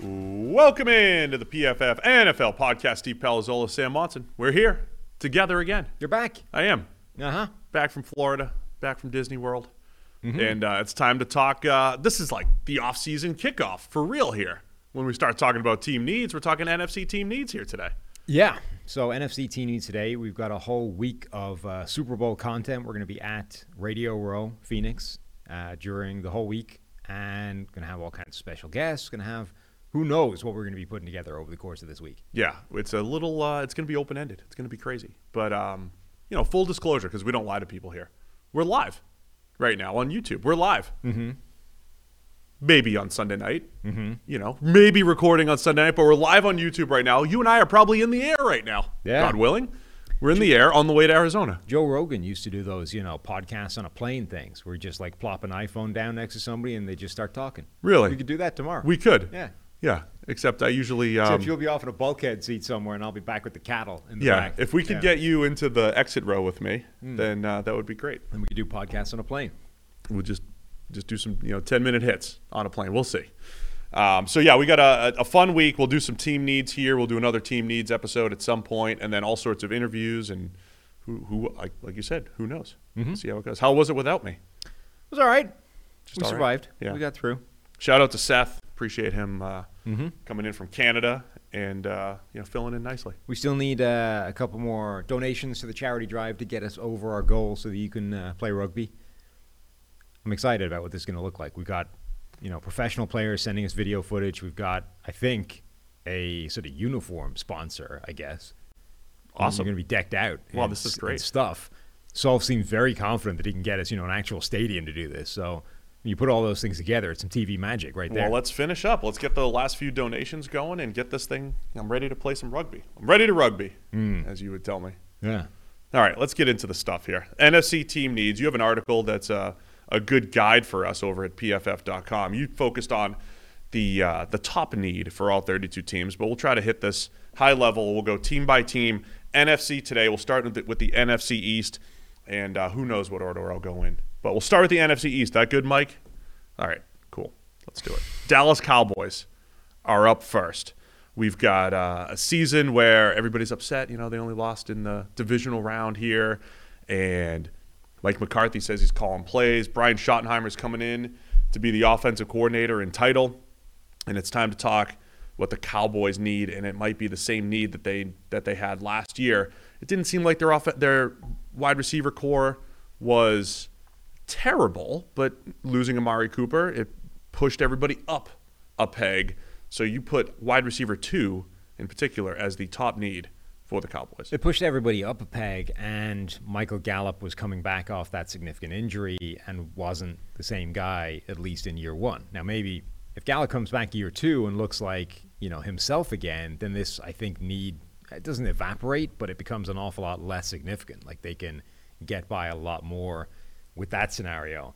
Welcome in to the PFF NFL podcast. Steve Palazzolo, Sam Monson. We're here together again. You're back. I am Uh huh. back from Florida, back from Disney World, Mm-hmm. and uh, it's time to talk. Uh, this is like the off-season kickoff for real here. When we start talking about team needs, we're talking NFC team needs here today. Yeah. So NFC team needs today. We've got a whole week of uh, Super Bowl content. We're going to be at Radio Row, Phoenix, uh, during the whole week, and going to have all kinds of special guests. Going to have who knows what we're going to be putting together over the course of this week. Yeah, it's a little. Uh, it's going to be open-ended. It's going to be crazy. But um, you know, full disclosure, because we don't lie to people here. We're live right now on YouTube. We're live. Mm-hmm. Maybe on Sunday night. Mm-hmm. You know, maybe recording on Sunday night, but we're live on YouTube right now. You and I are probably in the air right now. Yeah. God willing, we're in the air on the way to Arizona. Joe Rogan used to do those, you know, podcasts on a plane things where you just like plop an iPhone down next to somebody and they just start talking. Really? We could do that tomorrow. We could. Yeah. Yeah. Except I usually. Um, Except you'll be off in a bulkhead seat somewhere and I'll be back with the cattle in the yeah. back. If we could Yeah. get you into the exit row with me, then uh, that would be great. And we could do podcasts on a plane. we'll just just do some you know 10 minute hits on a plane we'll see um, so yeah we got a, a fun week we'll do some team needs here we'll do another team needs episode at some point and then all sorts of interviews and who, who like, like you said who knows see how it goes how was it without me It was all right. we all right. survived. Yeah. We got through. shout out to seth appreciate him uh, coming in from canada and uh, you know filling in nicely We still need uh, a couple more donations to the charity drive to get us over our goal so that you can uh, play rugby. I'm excited about what this is going to look like. We've got, you know, professional players sending us video footage. We've got, I think, a sort of uniform sponsor, I guess. Awesome. We're going to be decked out. Wow, and this is great. stuff. Solve seems very confident that he can get us, you know, an actual stadium to do this. So you put all those things together, it's some TV magic right there. well let's finish up let's get the last few donations going and get this thing i'm ready to play some rugby i'm ready to rugby as you would tell me yeah. All right, let's get into the stuff here. NFC team needs. You have an article that's a, a good guide for us over at pff.com. You focused on the uh, the top need for all 32 teams, but we'll try to hit this high level. We'll go team by team. NFC today. We'll start with the, with the NFC East, and uh, who knows what order I'll go in. But we'll start with the NFC East. That good, Mike? All right, cool. Let's do it. Dallas Cowboys are up first. We've got uh, a season where everybody's upset. You know, they only lost in the divisional round here. And Mike McCarthy says he's calling plays. Brian Schottenheimer's coming in to be the offensive coordinator in title. And it's time to talk what the Cowboys need. And it might be the same need that they that they had last year. It didn't seem like their off- their wide receiver core was terrible, but losing Amari Cooper, it pushed everybody up a peg. So you put wide receiver two in particular as the top need for the Cowboys. It pushed everybody up a peg, and Michael Gallup was coming back off that significant injury and wasn't the same guy, at least in year one. Now, maybe if Gallup comes back year two and looks like you know himself again, then this I think need it doesn't evaporate, but it becomes an awful lot less significant. Like they can get by a lot more with that scenario.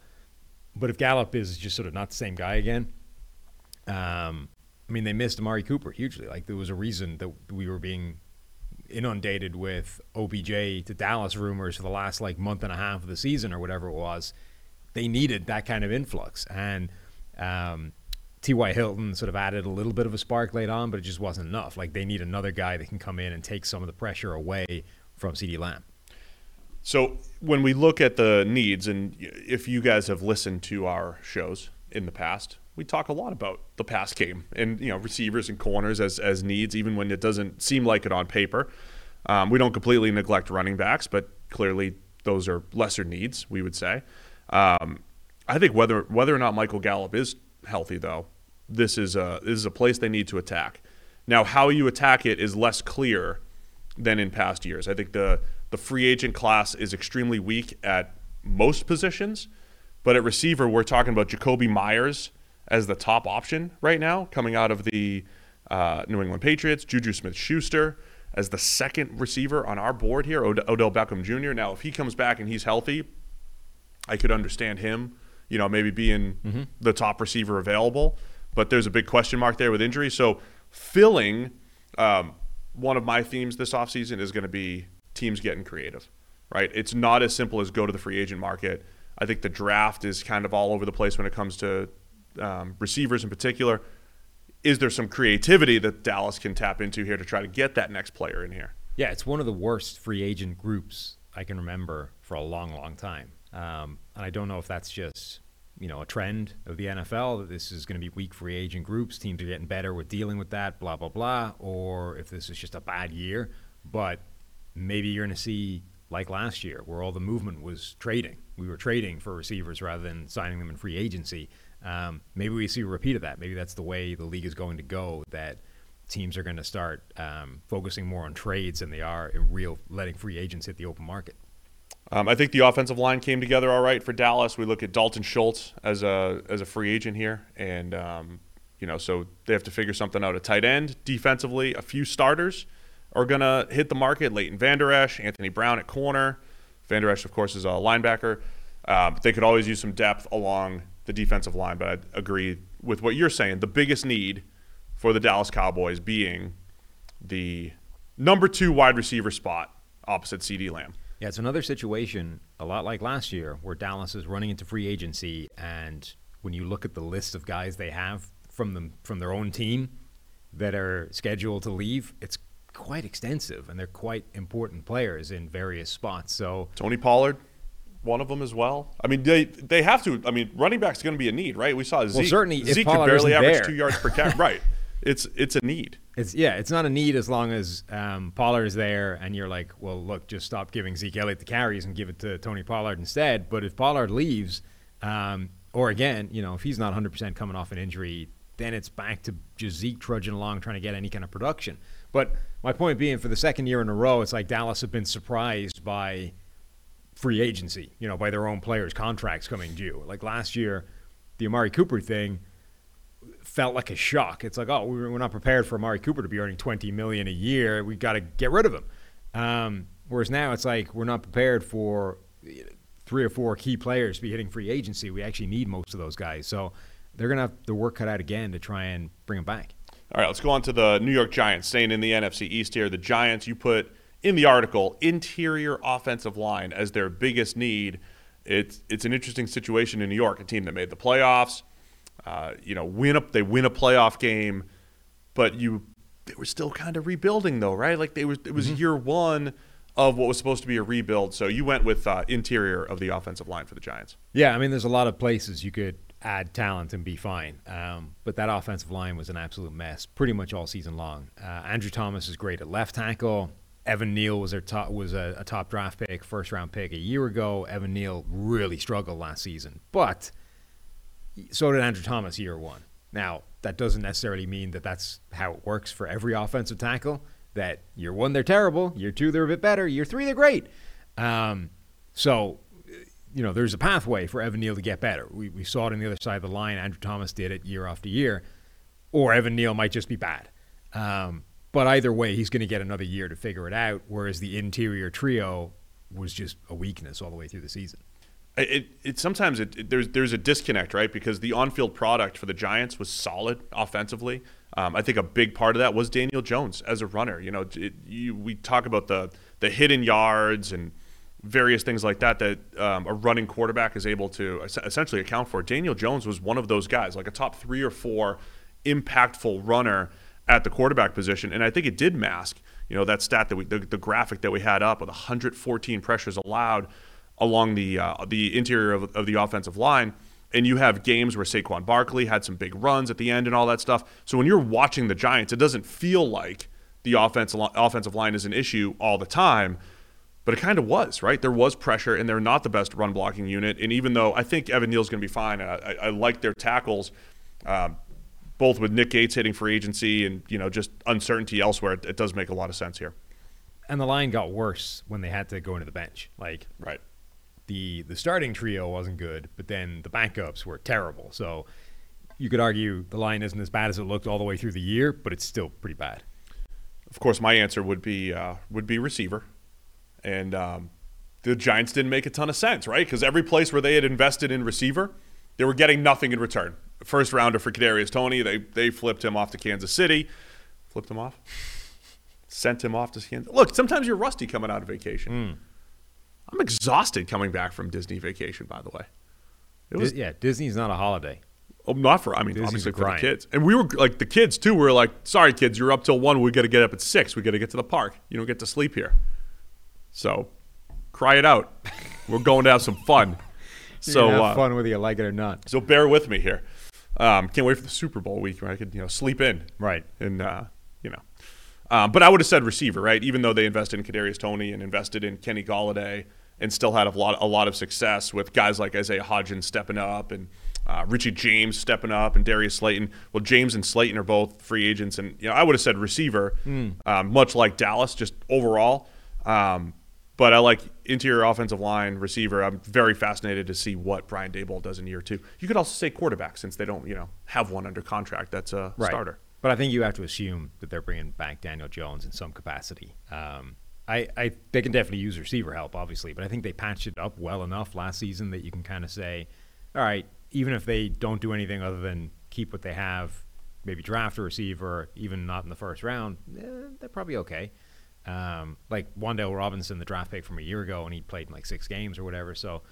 But if Gallup is just sort of not the same guy again, Um, I mean, they missed Amari Cooper hugely. Like there was a reason that we were being inundated with OBJ to Dallas rumors for the last like month and a half of the season or whatever it was. They needed that kind of influx, and um, T.Y. Hilton sort of added a little bit of a spark late on, but it just wasn't enough. Like they need another guy that can come in and take some of the pressure away from CeeDee Lamb. So when we look at the needs, and if you guys have listened to our shows in the past, we talk a lot about the pass game and you know receivers and corners as as needs, even when it doesn't seem like it on paper. Um, we don't completely neglect running backs, but clearly those are lesser needs. We would say. Um, I think whether whether or not Michael Gallup is healthy, though, this is a this is a place they need to attack. Now, how you attack it is less clear than in past years. I think the the free agent class is extremely weak at most positions, but at receiver, we're talking about Jakobi Meyers as the top option right now, coming out of the uh, New England Patriots. Juju Smith Schuster as the second receiver on our board here, Od- Odell Beckham Jr. Now, if he comes back and he's healthy, I could understand him, you know, maybe being mm-hmm. the top receiver available. But there's a big question mark there with injury. So filling um, one of my themes this offseason is going to be teams getting creative, right? It's not as simple as go to the free agent market. I think the draft is kind of all over the place when it comes to um, receivers in particular. Is there some creativity that Dallas can tap into here to try to get that next player in here? Yeah, it's one of the worst free agent groups I can remember for a long, long time. Um, and I don't know if that's just you know a trend of the NFL that this is going to be weak free agent groups. Teams are getting better with dealing with that, blah blah blah, or if this is just a bad year. But maybe you're going to see like last year, where all the movement was trading. We were trading for receivers rather than signing them in free agency. Um, maybe we see a repeat of that. Maybe that's the way the league is going to go. That teams are going to start um, focusing more on trades than they are in real letting free agents hit the open market. Um, I think the offensive line came together all right for Dallas. We look at Dalton Schultz as a as a free agent here, and um, you know, so they have to figure something out. A tight end, defensively, a few starters are going to hit the market. Leighton Vander Esch, Anthony Brown at corner. Vander Esch, of course, is a linebacker. Um, they could always use some depth along the defensive line, but I agree with what you're saying. The biggest need for the Dallas Cowboys being the number two wide receiver spot opposite CeeDee Lamb. Yeah, it's another situation, a lot like last year, where Dallas is running into free agency, and when you look at the list of guys they have from them from their own team that are scheduled to leave, it's quite extensive, and they're quite important players in various spots. So Tony Pollard, one of them as well. I mean, they they have to. I mean, running back's going to be a need, right? We saw Zeke. Well, certainly, Zeke could barely average there. two yards per catch. right. It's it's a need. It's yeah, it's not a need as long as um, Pollard is there, and you're like, well, look, just stop giving Zeke Elliott the carries and give it to Tony Pollard instead. But if Pollard leaves, um, or again, you know, if he's not 100 percent coming off an injury, then it's back to just Zeke trudging along trying to get any kind of production. But my point being, for the second year in a row, it's like Dallas have been surprised by free agency, you know, by their own players' contracts coming due. Like last year, the Amari Cooper thing felt like a shock. It's like, oh, we're not prepared for Amari Cooper to be earning 20 million a year. We got to get rid of him. Um, whereas now it's like we're not prepared for three or four key players to be hitting free agency. We actually need most of those guys. So they're going to have the work cut out again to try and bring them back. All right, let's go on to the New York Giants. Staying in the NFC East here, the Giants, you put in the article interior offensive line as their biggest need. It's it's an interesting situation in New York, a team that made the playoffs. Uh, you know, win up they win a playoff game, but you they were still kind of rebuilding though, right? Like they was it was mm-hmm. year one of what was supposed to be a rebuild. So you went with uh, interior of the offensive line for the Giants. Yeah, I mean, there's a lot of places you could add talent and be fine. Um, but that offensive line was an absolute mess pretty much all season long. Uh, Andrew Thomas is great at left tackle. Evan Neal was their top was a, a, top draft pick, first round pick a year ago. Evan Neal really struggled last season, but so did Andrew Thomas year one. Now that doesn't necessarily mean that that's how it works for every offensive tackle. That year one they're terrible, year two they're a bit better, year three they're great. Um, so you know, there's a pathway for Evan Neal to get better. We, we saw it on the other side of the line. Andrew Thomas did it year after year. Or Evan Neal might just be bad. Um, but either way, he's going to get another year to figure it out, whereas the interior trio was just a weakness all the way through the season. it, it sometimes it, it- there's there's a disconnect, right? Because the on-field product for the Giants was solid offensively. Um, I think a big part of that was Daniel Jones as a runner. You know, you, we talk about the the hidden yards and various things like that that um, a running quarterback is able to essentially account for. Daniel Jones was one of those guys, like a top three or four impactful runner at the quarterback position, and I think it did mask, you know, that stat that we, the, the graphic that we had up with 114 pressures allowed along the uh, the interior of, of the offensive line. And you have games where Saquon Barkley had some big runs at the end and all that stuff. So when you're watching the Giants, it doesn't feel like the offensive offensive line is an issue all the time, but it kind of was, right? There was pressure, and they're not the best run blocking unit. And even though I think Evan Neal's going to be fine, I, I, I like their tackles, um, both with Nick Gates hitting free agency and you know just uncertainty elsewhere, it, it does make a lot of sense here. And the line got worse when they had to go into the bench. Like Right. the the starting trio wasn't good, but then the backups were terrible. So you could argue the line isn't as bad as it looked all the way through the year, but it's still pretty bad. Of course, my answer would be uh, would be receiver, and um, the Giants didn't make a ton of sense, right? Because every place where they had invested in receiver, they were getting nothing in return. First rounder for Kadarius Toney, they they flipped him off to Kansas City, flipped him off, sent him off to Kansas. Look, sometimes you're rusty coming out of vacation. I'm exhausted coming back from Disney vacation. By the way, it was yeah, Disney's not a holiday. Oh, not for I mean Disney's obviously for the kids, and we were like the kids too. We were like, sorry kids, you're up till one. We got to get up at six. We got to get to the park. You don't get to sleep here. So, cry it out. We're going to have some fun. So uh, have fun whether you like it or not. so bear with me here. Um, can't wait for the Super Bowl week where I could you know sleep in Right. and uh, you know. Um, but I would have said receiver, right? Even though they invested in Kadarius Toney and invested in Kenny Golladay and still had a lot a lot of success with guys like Isaiah Hodgins stepping up and uh, Richie James stepping up and Darius Slayton. Well, James and Slayton are both free agents, and you know I would have said receiver, um, much like Dallas, just overall. Um, but I like interior offensive line, receiver. I'm very fascinated to see what Brian Daboll does in year two. You could also say quarterback since they don't, you know, have one under contract that's a Right. starter. But I think you have to assume that they're bringing back Daniel Jones in some capacity. Um, I, I they can definitely use receiver help, obviously, but I think they patched it up well enough last season that you can kind of say, all right, even if they don't do anything other than keep what they have, maybe draft a receiver, even not in the first round, eh, they're probably okay. Um, like Wan'Dale Robinson, the draft pick from a year ago, and he played in like six games or whatever. So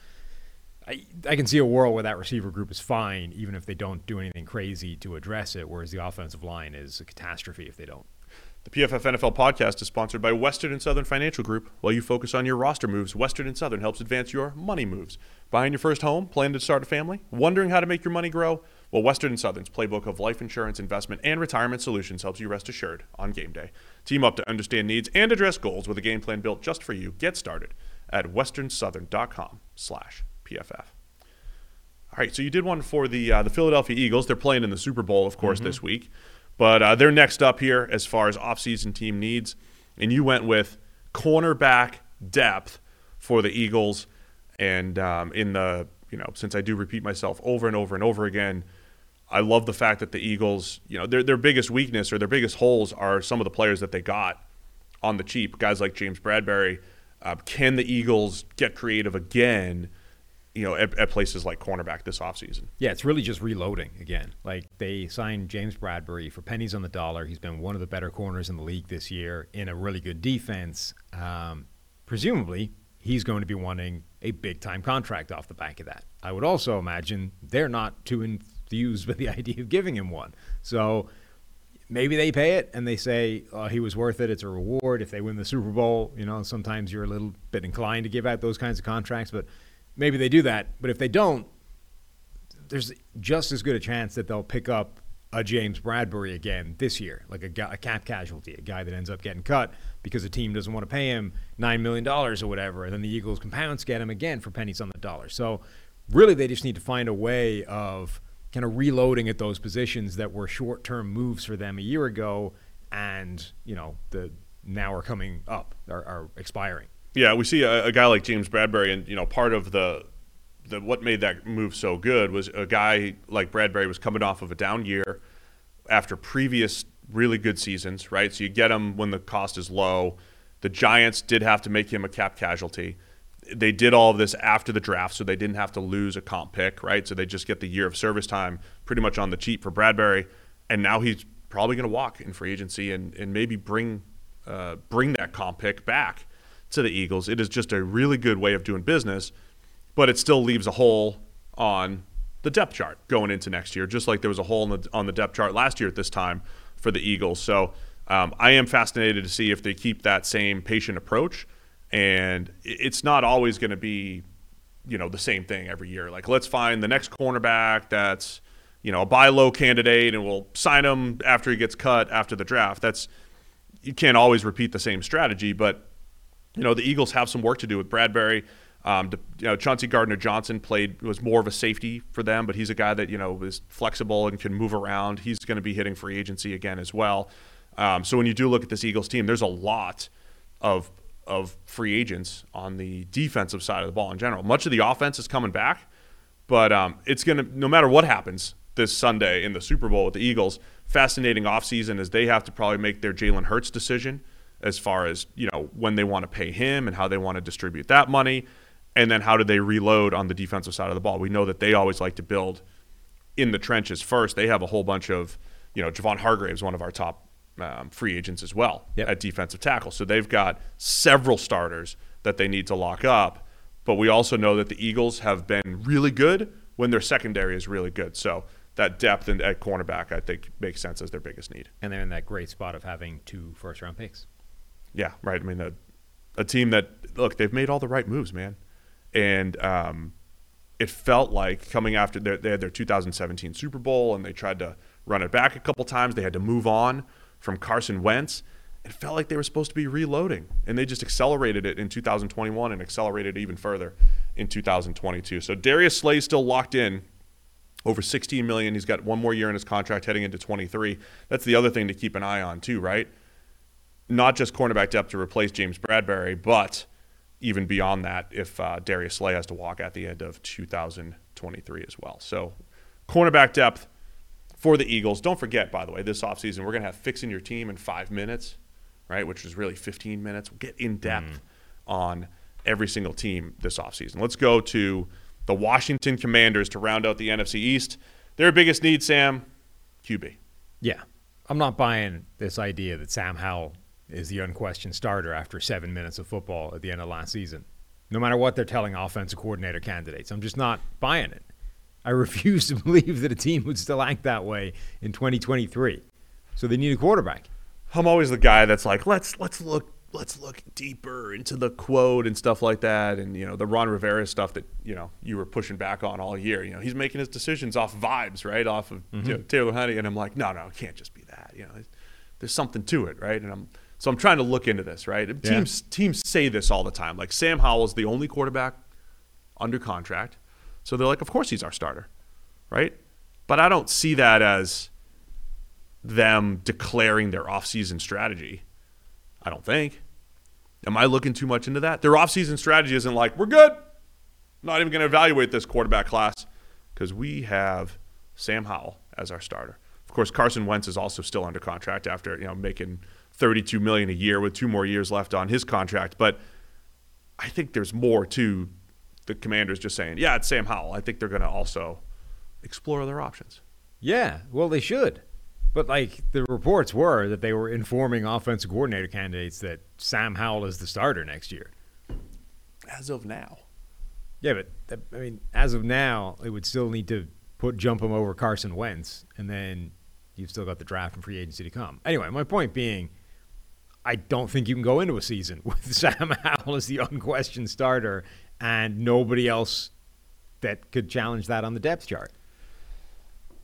I, I can see a world where that receiver group is fine, even if they don't do anything crazy to address it, whereas the offensive line is a catastrophe if they don't. The PFF NFL podcast is sponsored by Western and Southern Financial Group. While you focus on your roster moves, Western and Southern helps advance your money moves. Buying your first home, planning to start a family, wondering how to make your money grow? Well, Western and Southern's playbook of life insurance, investment, and retirement solutions helps you rest assured on game day. Team up to understand needs and address goals with a game plan built just for you. Get started at westernsouthern.com slash PFF. All right, so you did one for the uh, the Philadelphia Eagles. They're playing in the Super Bowl, of course, this week. But uh, they're next up here as far as offseason team needs. And you went with cornerback depth for the Eagles. And um, in the, you know, since I do repeat myself over and over and over again, I love the fact that the Eagles, you know, their, their biggest weakness or their biggest holes are some of the players that they got on the cheap. Guys like James Bradberry. Uh, can the Eagles get creative again, you know, at, at places like cornerback this offseason? Yeah, it's really just reloading again. Like they signed James Bradberry for pennies on the dollar. He's been one of the better corners in the league this year in a really good defense. Um, presumably, he's going to be wanting a big time contract off the back of that. I would also imagine they're not too enthused with the idea of giving him one. So maybe they pay it and they say oh, he was worth it. It's a reward if they win the Super Bowl. You know, sometimes you're a little bit inclined to give out those kinds of contracts, but maybe they do that. But if they don't, there's just as good a chance that they'll pick up a James Bradberry again this year, like a, a cap casualty, a guy that ends up getting cut because the team doesn't want to pay him nine million dollars or whatever, and then the Eagles can pounce get him again for pennies on the dollar. So really, they just need to find a way of kind of reloading at those positions that were short-term moves for them a year ago, and you know the now are coming up, are, are expiring. Yeah, we see a, a guy like James Bradberry, and you know, part of the the what made that move so good was a guy like Bradberry was coming off of a down year after previous really good seasons, right? So you get him when the cost is low. The Giants did have to make him a cap casualty. They did all of this after the draft, so they didn't have to lose a comp pick, right? So they just get the year of service time pretty much on the cheap for Bradberry, and now he's probably going to walk in free agency and, and maybe bring uh, bring that comp pick back to the Eagles. It is just a really good way of doing business, but it still leaves a hole on the depth chart going into next year, just like there was a hole the, on the depth chart last year at this time for the Eagles. So um, I am fascinated to see if they keep that same patient approach. And it's not always going to be, you know, the same thing every year. Like, let's find the next cornerback that's, you know, a buy low candidate and we'll sign him after he gets cut after the draft. That's, you can't always repeat the same strategy, but, you know, the Eagles have some work to do with Bradberry. Um, you know, Chauncey Gardner Johnson played was more of a safety for them, but he's a guy that you know is flexible and can move around. He's going to be hitting free agency again as well. Um, so when you do look at this Eagles team, there's a lot of of free agents on the defensive side of the ball in general. Much of the offense is coming back, but um, it's going to no matter what happens this Sunday in the Super Bowl with the Eagles. Fascinating offseason as they have to probably make their Jalen Hurts decision as far as you know when they want to pay him and how they want to distribute that money, and then how do they reload on the defensive side of the ball. We know that they always like to build in the trenches first. They have a whole bunch of you know Javon Hargraves, one of our top um, free agents as well yep. at defensive tackle. So they've got several starters that they need to lock up. But we also know that the Eagles have been really good when their secondary is really good. So that depth in, at cornerback, I think, makes sense as their biggest need. And they're in that great spot of having two first round picks. Yeah, right. I mean, a, a team that, look, they've made all the right moves, man. And um, it felt like coming after their, they had their 2017 Super Bowl and they tried to run it back a couple times. They had to move on from Carson Wentz. It felt like they were supposed to be reloading, and they just accelerated it in 2021 and accelerated it even further in 2022. So Darius Slay is still locked in over 16 million. He's got one more year in his contract heading into 23. That's the other thing to keep an eye on too, right? Not just cornerback depth to replace James Bradberry, but even beyond that, if uh, Darius Slay has to walk at the end of 2023 as well. So cornerback depth for the Eagles. Don't forget, by the way, this offseason, we're going to have fixing your team in five minutes, right? Which is really 15 minutes. We'll get in depth mm. on every single team this offseason. Let's go to the Washington Commanders to round out the NFC East. Their biggest need, Sam, QB. Yeah. I'm not buying this idea that Sam Howell is the unquestioned starter after seven minutes of football at the end of last season. No matter what they're telling offensive coordinator candidates, I'm just not buying it. I refuse to believe that a team would still act that way in 2023. So they need a quarterback. I'm always the guy that's like, let's let's look let's look deeper into the quote and stuff like that, and you know the Ron Rivera stuff that you know you were pushing back on all year. You know he's making his decisions off vibes, right, off of mm-hmm. you know, Taylor Heinicke, and I'm like, no, no, it can't just be that. You know, there's something to it, right? And I'm so I'm trying to look into this, right? Yeah. Teams teams say this all the time. Like Sam Howell is the only quarterback under contract so they're like, of course he's our starter, right? But I don't see that as them declaring their offseason strategy. I don't think. Am I looking too much into that? Their offseason strategy isn't like, we're good. Not even going to evaluate this quarterback class because we have Sam Howell as our starter. Of course, Carson Wentz is also still under contract after you know making 32 million a year with two more years left on his contract. But I think there's more to the Commanders just saying, "Yeah, it's Sam Howell." I think they're going to also explore other options. Yeah, well, they should. But like the reports were that they were informing offensive coordinator candidates that Sam Howell is the starter next year. As of now. Yeah, but uh, I mean, as of now, it would still need to put jump him over Carson Wentz, and then you've still got the draft and free agency to come. Anyway, my point being, I don't think you can go into a season with Sam Howell as the unquestioned starter and nobody else that could challenge that on the depth chart.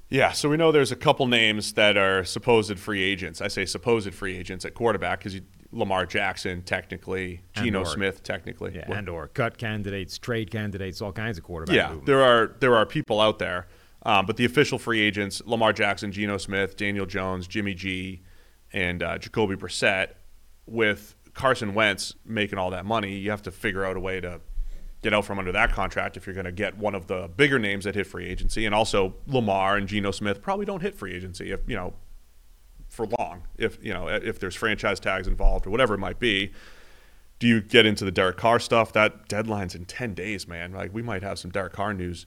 Yeah, so we know there's a couple names that are supposed free agents. I say supposed free agents at quarterback because Lamar Jackson technically, Geno Smith technically, yeah, and or cut candidates, trade candidates, all kinds of quarterback. Yeah, movement. there are there are people out there, um, but the official free agents: Lamar Jackson, Geno Smith, Daniel Jones, Jimmy G, and uh, Jacoby Brissett. With Carson Wentz making all that money, you have to figure out a way to get out from under that contract if you're going to get one of the bigger names that hit free agency. And also Lamar and Geno Smith probably don't hit free agency if you know for long if you know if there's franchise tags involved or whatever it might be. Do you get into the Derek Carr stuff? That deadline's in 10 days, man. Like, we might have some Derek Carr news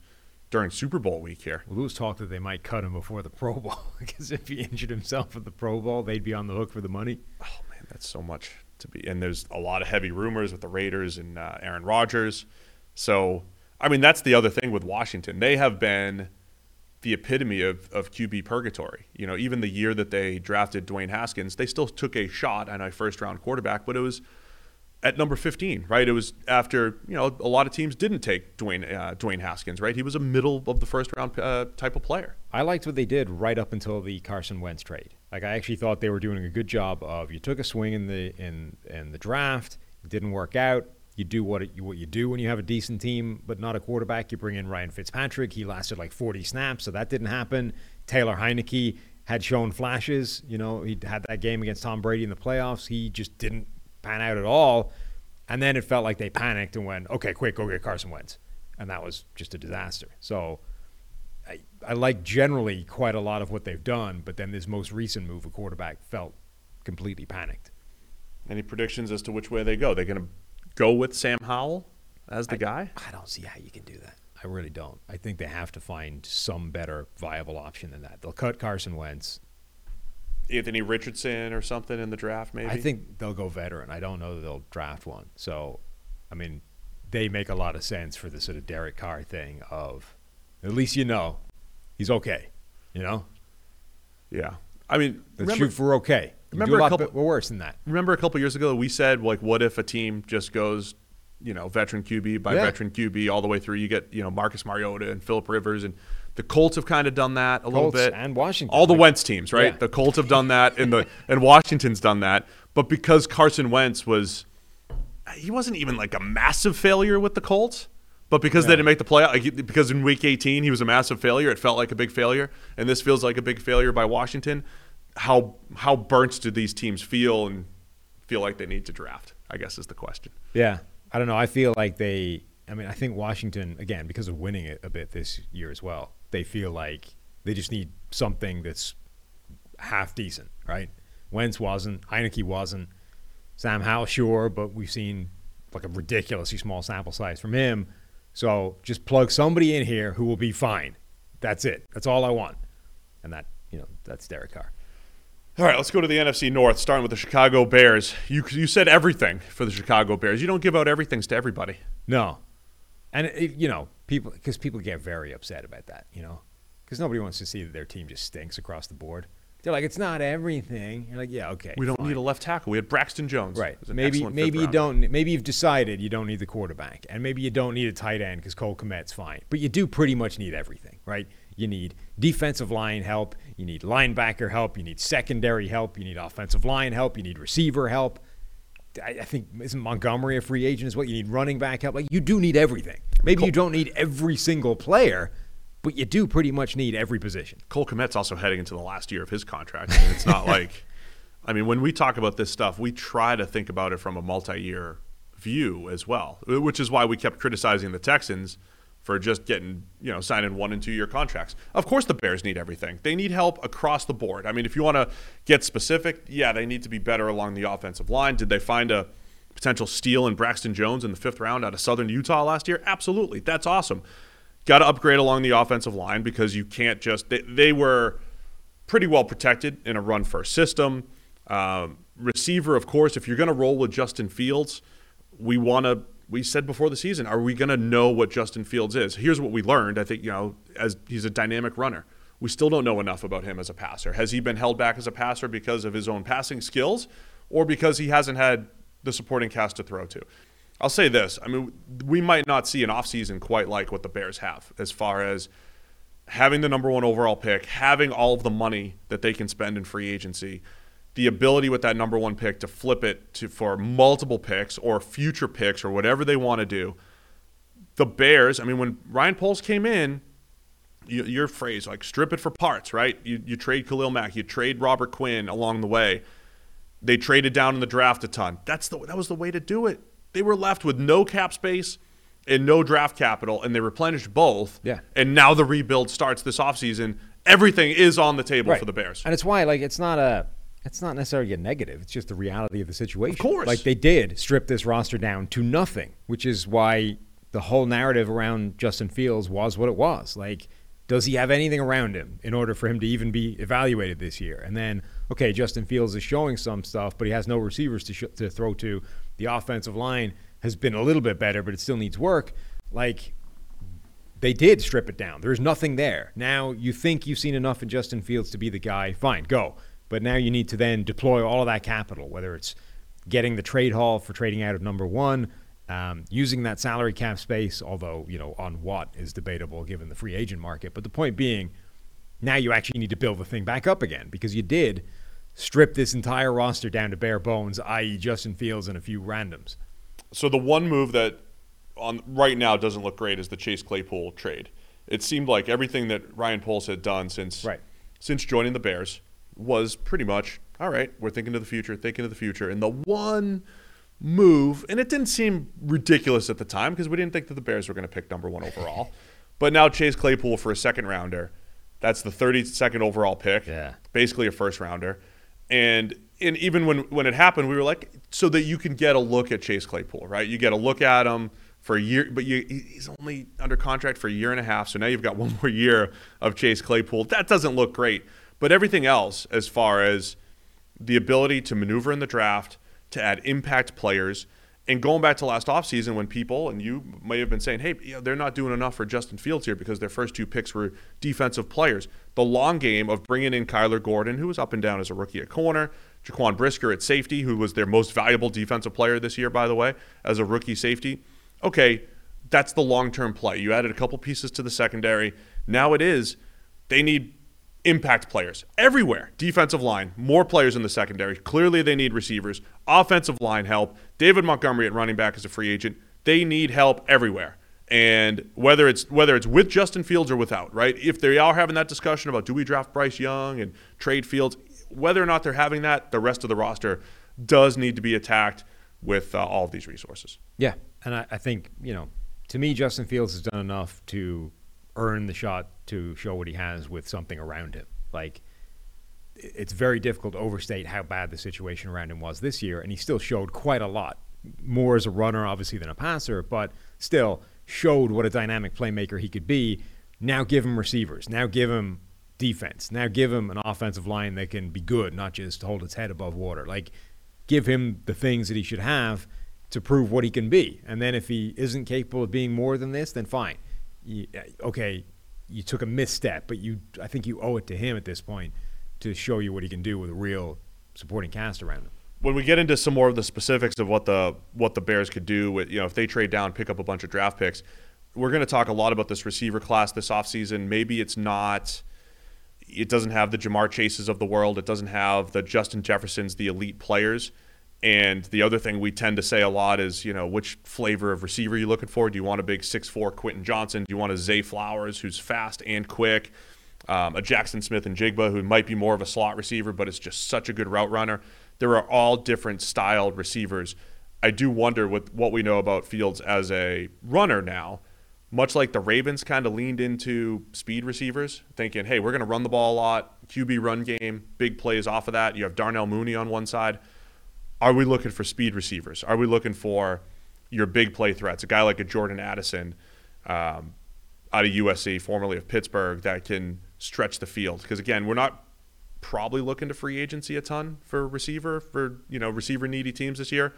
during Super Bowl week here. Well, there was talk that they might cut him before the Pro Bowl because if he injured himself at the Pro Bowl, they'd be on the hook for the money. Oh, man, that's so much to be. And there's a lot of heavy rumors with the Raiders and uh, Aaron Rodgers. So, I mean, that's the other thing with Washington. They have been the epitome of, of QB purgatory. You know, even the year that they drafted Dwayne Haskins, they still took a shot at a first round quarterback, but it was at number 15, right? It was after, you know, a lot of teams didn't take Dwayne, uh, Dwayne Haskins, right? He was a middle of the first round uh, type of player. I liked what they did right up until the Carson Wentz trade. Like I actually thought they were doing a good job of you took a swing in the in in the draft, didn't work out. You do what it, what you do when you have a decent team, but not a quarterback. You bring in Ryan Fitzpatrick. He lasted like 40 snaps, so that didn't happen. Taylor Heinicke had shown flashes. You know, he had that game against Tom Brady in the playoffs. He just didn't pan out at all. And then it felt like they panicked and went, okay, quick, go get Carson Wentz. And that was just a disaster. So I, I like generally quite a lot of what they've done, but then this most recent move, a quarterback, felt completely panicked. Any predictions as to which way they go? They're going to go with Sam Howell as the I, guy? I don't see how you can do that. I really don't. I think they have to find some better viable option than that. They'll cut Carson Wentz. Anthony Richardson or something in the draft, maybe? I think they'll go veteran. I don't know that they'll draft one. So, I mean, they make a lot of sense for the sort of Derek Carr thing of at least you know he's okay, you know? Yeah. I mean, let's shoot for okay. Remember a, a couple, worse than that. Remember a couple years ago we said like, what if a team just goes, you know, veteran QB by Yeah. veteran QB all the way through? You get you know Marcus Mariota and Philip Rivers and the Colts have kind of done that a little bit. and Washington. all the Like- Wentz teams, right? Yeah. The Colts have done that, and the and Washington's done that. But because Carson Wentz was, he wasn't even like a massive failure with the Colts. But because they didn't make the playoff, like, because in Week 18 he was a massive failure, it felt like a big failure, and this feels like a big failure by Washington. How how burnt do these teams feel and feel like they need to draft? I guess is the question. Yeah, I don't know. I feel like they. I mean, I think Washington again because of winning it a bit this year as well. They feel like they just need something that's half decent, right? Wentz wasn't, Heinicke wasn't, Sam Howell sure, but we've seen like a ridiculously small sample size from him. So just plug somebody in here who will be fine. That's it. That's all I want, and that you know that's Derek Carr. All right, let's go to the NFC North, starting with the Chicago Bears. You you said everything for the Chicago Bears. You don't give out everything to everybody. No, and it, you know people because people get very upset about that. You know, because nobody wants to see that their team just stinks across the board. They're like, it's not everything. You're like, yeah, okay. We don't fine. need a left tackle. We had Braxton Jones. Right. Maybe maybe you don't. Maybe you've decided you don't need the quarterback, and maybe you don't need a tight end because Cole Kmet's fine. But you do pretty much need everything, right? You need defensive line help. You need linebacker help. You need secondary help. You need offensive line help. You need receiver help. I, I think isn't Montgomery a free agent as well? You need running back help. Like you do need everything. Maybe you don't need every single player, but you do pretty much need every position. Cole Kmet's also heading into the last year of his contract. I mean, it's not like, I mean, when we talk about this stuff, we try to think about it from a multi-year view as well, which is why we kept criticizing the Texans for just getting, you know, signing one and two year contracts. Of course, the Bears need everything. They need help across the board. I mean, if you want to get specific, yeah, they need to be better along the offensive line. Did they find a potential steal in Braxton Jones in the fifth round out of Southern Utah last year? Absolutely. That's awesome. Got to upgrade along the offensive line because you can't just, they, they were pretty well protected in a run first system. Um, receiver, of course, if you're going to roll with Justin Fields, we want to. We said before the season, are we going to know what Justin Fields is? Here's what we learned. I think you know, as he's a dynamic runner. We still don't know enough about him as a passer. Has he been held back as a passer because of his own passing skills, or because he hasn't had the supporting cast to throw to? I'll say this. I mean, we might not see an offseason quite like what the Bears have as far as having the number one overall pick, having all of the money that they can spend in free agency, the ability with that number one pick to flip it to for multiple picks or future picks or whatever they want to do. The Bears, I mean, when Ryan Poles came in, you, your phrase like strip it for parts, right? You, you trade Khalil Mack, you trade Robert Quinn along the way. They traded down in the draft a ton. That's the that was the way to do it. They were left with no cap space and no draft capital, and they replenished both. Yeah. And now the rebuild starts this offseason. Everything is on the table for the Bears. And it's why, like, it's not a. It's not necessarily a negative. It's just the reality of the situation. Of course. Like they did strip this roster down to nothing, which is why the whole narrative around Justin Fields was what it was. Like, does he have anything around him in order for him to even be evaluated this year? And then, okay, Justin Fields is showing some stuff, but he has no receivers to, sh- to throw to. The offensive line has been a little bit better, but it still needs work. Like, they did strip it down. There's nothing there. Now you think you've seen enough in Justin Fields to be the guy. Fine, go. But now you need to then deploy all of that capital, whether it's getting the trade haul for trading out of number one, um, using that salary cap space, although, you know, on what is debatable given the free agent market. But the point being, now you actually need to build the thing back up again because you did strip this entire roster down to bare bones, i.e., Justin Fields and a few randoms. So the one move that on right now doesn't look great is the Chase Claypool trade. It seemed like everything that Ryan Poles had done since Right. since joining the Bears was pretty much all right. We're thinking of the future, thinking of the future, and the one move, and it didn't seem ridiculous at the time because we didn't think that the Bears were going to pick number one overall. but now Chase Claypool for a second rounder, that's the 32nd overall pick, Yeah. basically a first rounder, and and even when when it happened, we were like, so that you can get a look at Chase Claypool, right? You get a look at him for a year, but you, he's only under contract for a year and a half, so now you've got one more year of Chase Claypool. That doesn't look great, but everything else, as far as the ability to maneuver in the draft, to add impact players. And going back to last offseason when people, and you may have been saying, hey, they're not doing enough for Justin Fields here because their first two picks were defensive players. The long game of bringing in Kyler Gordon, who was up and down as a rookie at corner, Jaquan Brisker at safety, who was their most valuable defensive player this year, by the way, as a rookie safety. Okay, that's the long term play. You added a couple pieces to the secondary. Now it is, they need impact players everywhere. Defensive line, more players in the secondary. Clearly, they need receivers. Offensive line help. David Montgomery at running back as a free agent. They need help everywhere. And whether it's whether it's with Justin Fields or without, right? If they are having that discussion about do we draft Bryce Young and trade Fields, whether or not they're having that, the rest of the roster does need to be attacked with uh, all of these resources. Yeah, and I, I think you know, to me, Justin Fields has done enough to earn the shot to show what he has with something around him. Like, it's very difficult to overstate how bad the situation around him was this year, and he still showed quite a lot. More as a runner, obviously, than a passer, but still showed what a dynamic playmaker he could be. Now give him receivers. Now give him defense. Now give him an offensive line that can be good, not just hold its head above water. Like, give him the things that he should have to prove what he can be. And then if he isn't capable of being more than this, then fine. You, okay, you took a misstep, but you I think you owe it to him at this point to show you what he can do with a real supporting cast around him. when we get into some more of the specifics of what the what the Bears could do with you know if they trade down, pick up a bunch of draft picks, we're going to talk a lot about this receiver class this offseason. Maybe it's not it doesn't have the Ja'Marr Chases of the world, it doesn't have the Justin Jeffersons, the elite players. And the other thing we tend to say a lot is, you know, which flavor of receiver you looking for? Do you want a big 6'4 Quentin Johnston? Do you want a Zay Flowers who's fast and quick? Um, a Jaxon Smith-Njigba who might be more of a slot receiver, but is just such a good route runner. There are all different styled receivers. I do wonder with what we know about Fields as a runner now, much like the Ravens kind of leaned into speed receivers, thinking, hey, we're going to run the ball a lot, QB run game, big plays off of that. You have Darnell Mooney on one side. Are we looking for speed receivers? Are we looking for your big play threats? A guy like a Jordan Addison um, out of USC, formerly of Pittsburgh, that can stretch the field. Because again, we're not probably looking to free agency a ton for receiver for you know receiver needy teams this year,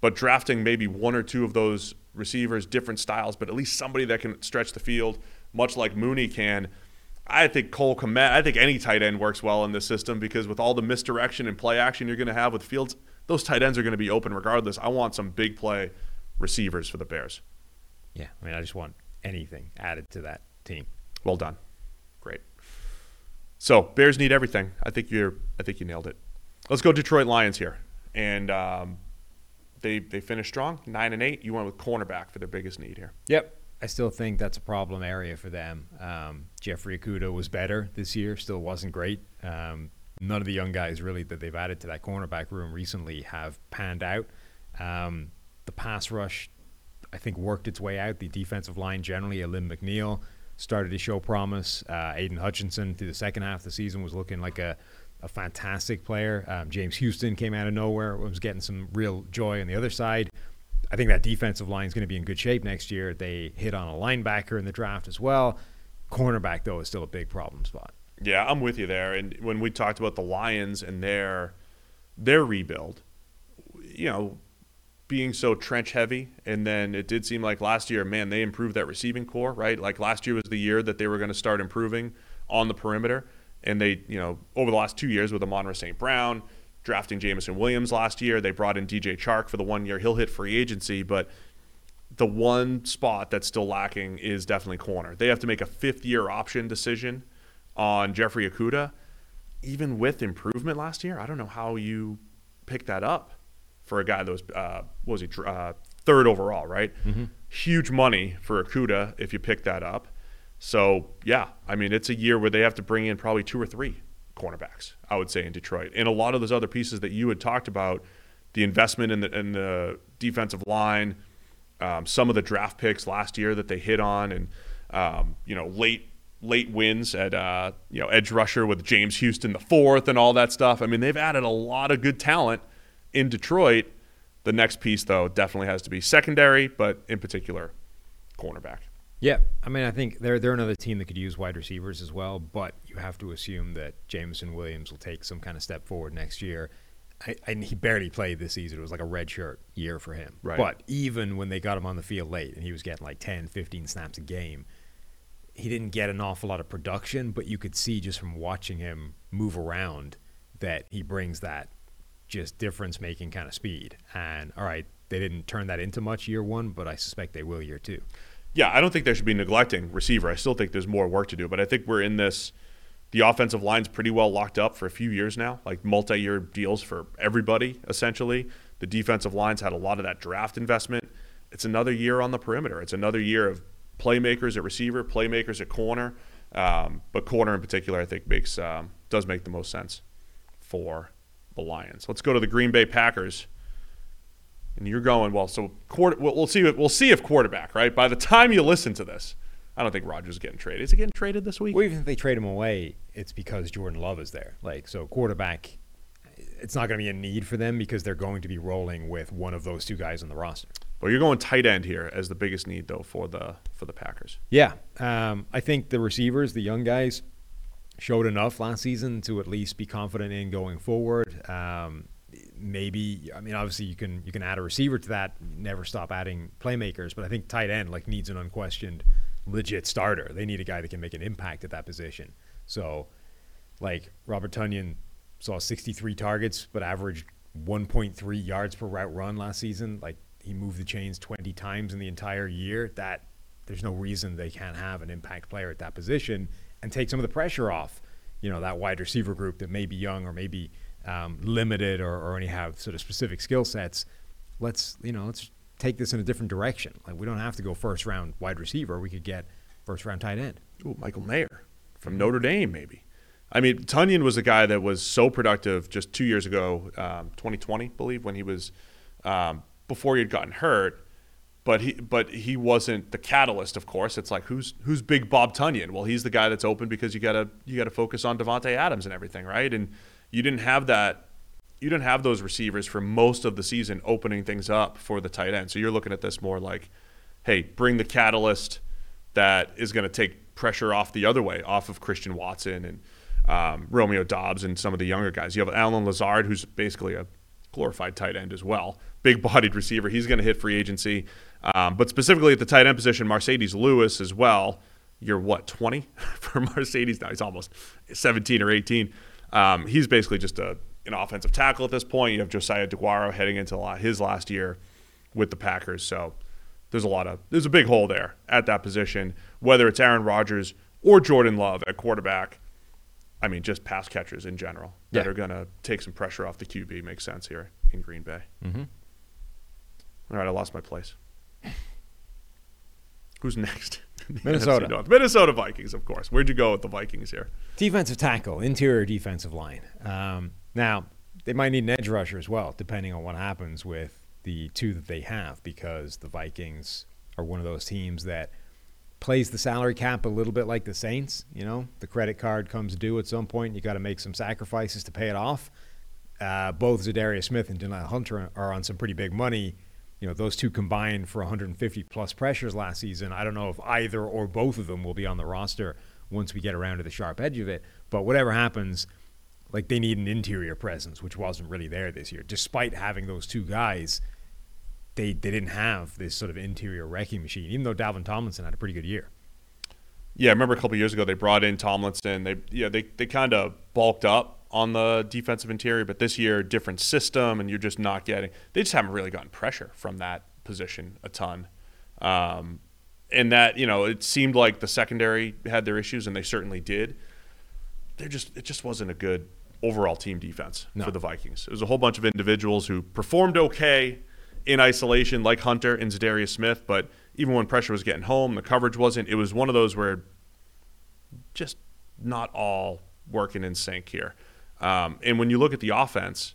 but drafting maybe one or two of those receivers, different styles, but at least somebody that can stretch the field, much like Mooney can. I think Cole Kmet, I think any tight end works well in this system because with all the misdirection and play action you're going to have with Fields, those tight ends are going to be open regardless. I want some big play receivers for the Bears. Yeah, I mean, I just want anything added to that team. Well done. Great. So Bears need everything. I think you're. I think you nailed it. Let's go Detroit Lions here, and um, they they finished strong, nine and eight. You went with cornerback for their biggest need here. Yep. I still think that's a problem area for them. Um, Jeffrey Okudah was better this year, still wasn't great. Um, none of the young guys really that they've added to that cornerback room recently have panned out. Um, the pass rush, I think, worked its way out. The defensive line generally, Alim McNeill started to show promise. Uh, Aidan Hutchinson through the second half of the season was looking like a, a fantastic player. Um, James Houston came out of nowhere, was getting some real joy on the other side. I think that defensive line is going to be in good shape next year. They hit on a linebacker in the draft as well. Cornerback, though, is still a big problem spot. Yeah, I'm with you there. And when we talked about the Lions and their their rebuild, you know, being so trench heavy, and then it did seem like last year, man, they improved that receiving core, right? Like last year was the year that they were going to start improving on the perimeter, and they, you know, over the last two years with Amon-Ra St. Brown, drafting Jameson Williams last year, they brought in DJ Chark for the one year. He'll hit free agency, but the one spot that's still lacking is definitely corner. They have to make a fifth year option decision on Jeffrey Okudah. Even with improvement last year, I don't know how you pick that up for a guy that was, uh, was he, uh, third overall, right? Mm-hmm. Huge money for Okudah if you pick that up. So, yeah, I mean, it's a year where they have to bring in probably two or three cornerbacks, I would say, in Detroit. And a lot of those other pieces that you had talked about, the investment in the, in the defensive line, um, some of the draft picks last year that they hit on, and, um, you know, late late wins at uh, you know edge rusher with James Houston the fourth and all that stuff. I mean, they've added a lot of good talent in Detroit. The next piece, though, definitely has to be secondary, but in particular, cornerback. Yeah, I mean, I think they're they're another team that could use wide receivers as well, but you have to assume that Jameson Williams will take some kind of step forward next year. I, and he barely played this season. It was like a red shirt year for him. Right. But even when they got him on the field late and he was getting like 10, 15 snaps a game, he didn't get an awful lot of production, but you could see just from watching him move around that he brings that just difference making kind of speed. And all right, they didn't turn that into much year one, but I suspect they will year two. Yeah, I don't think they should be neglecting receiver. I still think there's more work to do, but I think we're in this. The offensive line's pretty well locked up for a few years now, like multi year deals for everybody, essentially. The defensive line's had a lot of that draft investment. It's another year on the perimeter. It's another year of playmakers at receiver, playmakers at corner. Um, but corner in particular, I think makes um, does make the most sense for the Lions. Let's go to the Green Bay Packers. And you're going well. So quarter, we'll see. We'll see if quarterback. Right by the time you listen to this, I don't think Rodgers is getting traded. Is he getting traded this week? Well, even if they trade him away, it's because Jordan Love is there. Like so, quarterback. It's not going to be a need for them because they're going to be rolling with one of those two guys on the roster. Well, you're going tight end here as the biggest need though for the for the Packers. Yeah, um, I think the receivers, the young guys, showed enough last season to at least be confident in going forward. Um, maybe I mean obviously you can you can add a receiver to that. Never stop adding playmakers, but I think tight end like needs an unquestioned legit starter. They need a guy that can make an impact at that position. So, like Robert Tonyan saw 63 targets but averaged 1.3 yards per route run last season. Like he moved the chains 20 times in the entire year. That there's no reason they can't have an impact player at that position and take some of the pressure off. You know that wide receiver group that may be young or maybe um, limited or, or only have sort of specific skill sets. Let's you know let's take this in a different direction. Like we don't have to go first round wide receiver. We could get first round tight end. Ooh, Michael Mayer from Notre Dame, maybe. I mean, Tonyan was a guy that was so productive just two years ago, um, 2020, I believe, when he was um, before he had gotten hurt. But he, but he wasn't the catalyst. Of course, it's like who's who's Big Bob Tonyan? Well, he's the guy that's open because you gotta you gotta focus on Davante Adams and everything, right? And you didn't have that. You didn't have those receivers for most of the season opening things up for the tight end. So you're looking at this more like, hey, bring the catalyst that is going to take pressure off the other way, off of Christian Watson and um, Romeo Doubs and some of the younger guys. You have Allen Lazard, who's basically a glorified tight end as well, big bodied receiver. He's going to hit free agency. Um, but specifically at the tight end position, Marcedes Lewis as well. You're what, 20 for Marcedes? Now he's almost 17 or 18. Um, he's basically just a, an offensive tackle at this point. You have Josiah Deguara heading into his last year with the Packers. So there's a lot of there's a big hole there at that position. Whether it's Aaron Rodgers or Jordan Love at quarterback, I mean, just pass catchers in general that Yeah. are going to take some pressure off the QB makes sense here in Green Bay. Mm-hmm. All right, I lost my place. Who's next? Minnesota. Minnesota Vikings, of course. Where'd you go with the Vikings here? Defensive tackle, interior defensive line. Um, now, they might need an edge rusher as well, depending on what happens with the two that they have, because the Vikings are one of those teams that plays the salary cap a little bit like the Saints. You know, the credit card comes due at some point. You got to make some sacrifices to pay it off. Uh, both Za'Darius Smith and Danielle Hunter are on some pretty big money. You know, those two combined for 150 plus pressures last season. I don't know if either or both of them will be on the roster once we get around to the sharp edge of it. But whatever happens, like they need an interior presence, which wasn't really there this year. Despite having those two guys, they they didn't have this sort of interior wrecking machine. Even though Dalvin Tomlinson had a pretty good year. Yeah, I remember a couple years ago they brought in Tomlinson. They yeah they they kind of bulked up on the defensive interior, but this year different system, and you're just not getting. They just haven't really gotten pressure from that position a ton. Um, and that you know it seemed like the secondary had their issues, and they certainly did. They're just it just wasn't a good overall team defense No. for the Vikings. It was a whole bunch of individuals who performed okay in isolation, like Hunter and Za'Darius Smith, but even when pressure was getting home, the coverage wasn't. It was one of those where just not all working in sync here. Um, and when you look at the offense,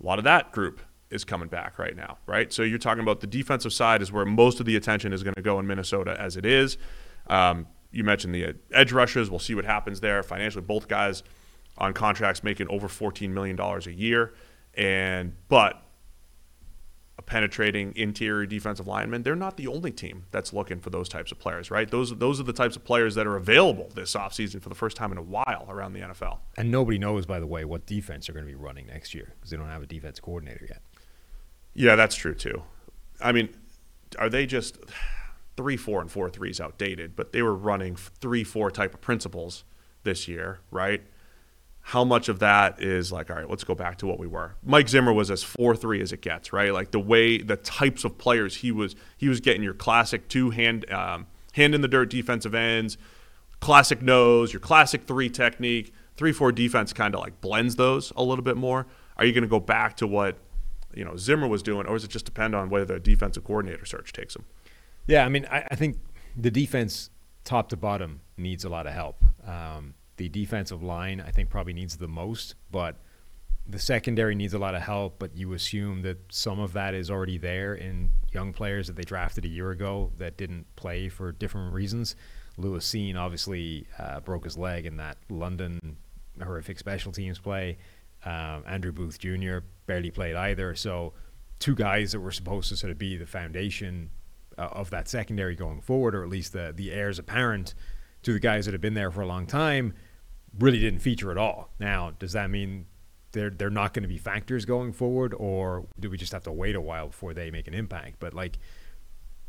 a lot of that group is coming back right now, right? So you're talking about the defensive side is where most of the attention is going to go in Minnesota as it is. Um, you mentioned the edge rushes. We'll see what happens there. Financially, both guys on contracts making over $14 million a year. And but penetrating interior defensive lineman, they're not the only team that's looking for those types of players, right? Those those are the types of players that are available this offseason for the first time in a while around the NFL. And nobody knows, by the way, what defense they're going to be running next year because they don't have a defense coordinator yet. Yeah, that's true too. I mean, are they just three, four, and four three is outdated? But they were running three, four type of principles this year, right? How much of that is like, all right, let's go back to what we were. Mike Zimmer was as four three as it gets, right? Like the way, the types of players he was, he was getting your classic two hand, um, hand in the dirt defensive ends, classic nose, your classic three technique, three four defense kind of like blends those a little bit more. Are you going to go back to what you know Zimmer was doing, or does it just depend on whether the defensive coordinator search takes him? Yeah, I mean, I, I think the defense, top to bottom, needs a lot of help. Um, the defensive line, I think, probably needs the most, but the secondary needs a lot of help. But you assume that some of that is already there in young players that they drafted a year ago that didn't play for different reasons. Lewis Cine obviously uh, broke his leg in that London horrific special teams play. Um, Andrew Booth Jr. barely played either. So, two guys that were supposed to sort of be the foundation uh, of that secondary going forward, or at least the the heirs apparent to the guys that have been there for a long time, really didn't feature at all. Now, does that mean they're they're not going to be factors going forward, or do we just have to wait a while before they make an impact? But like,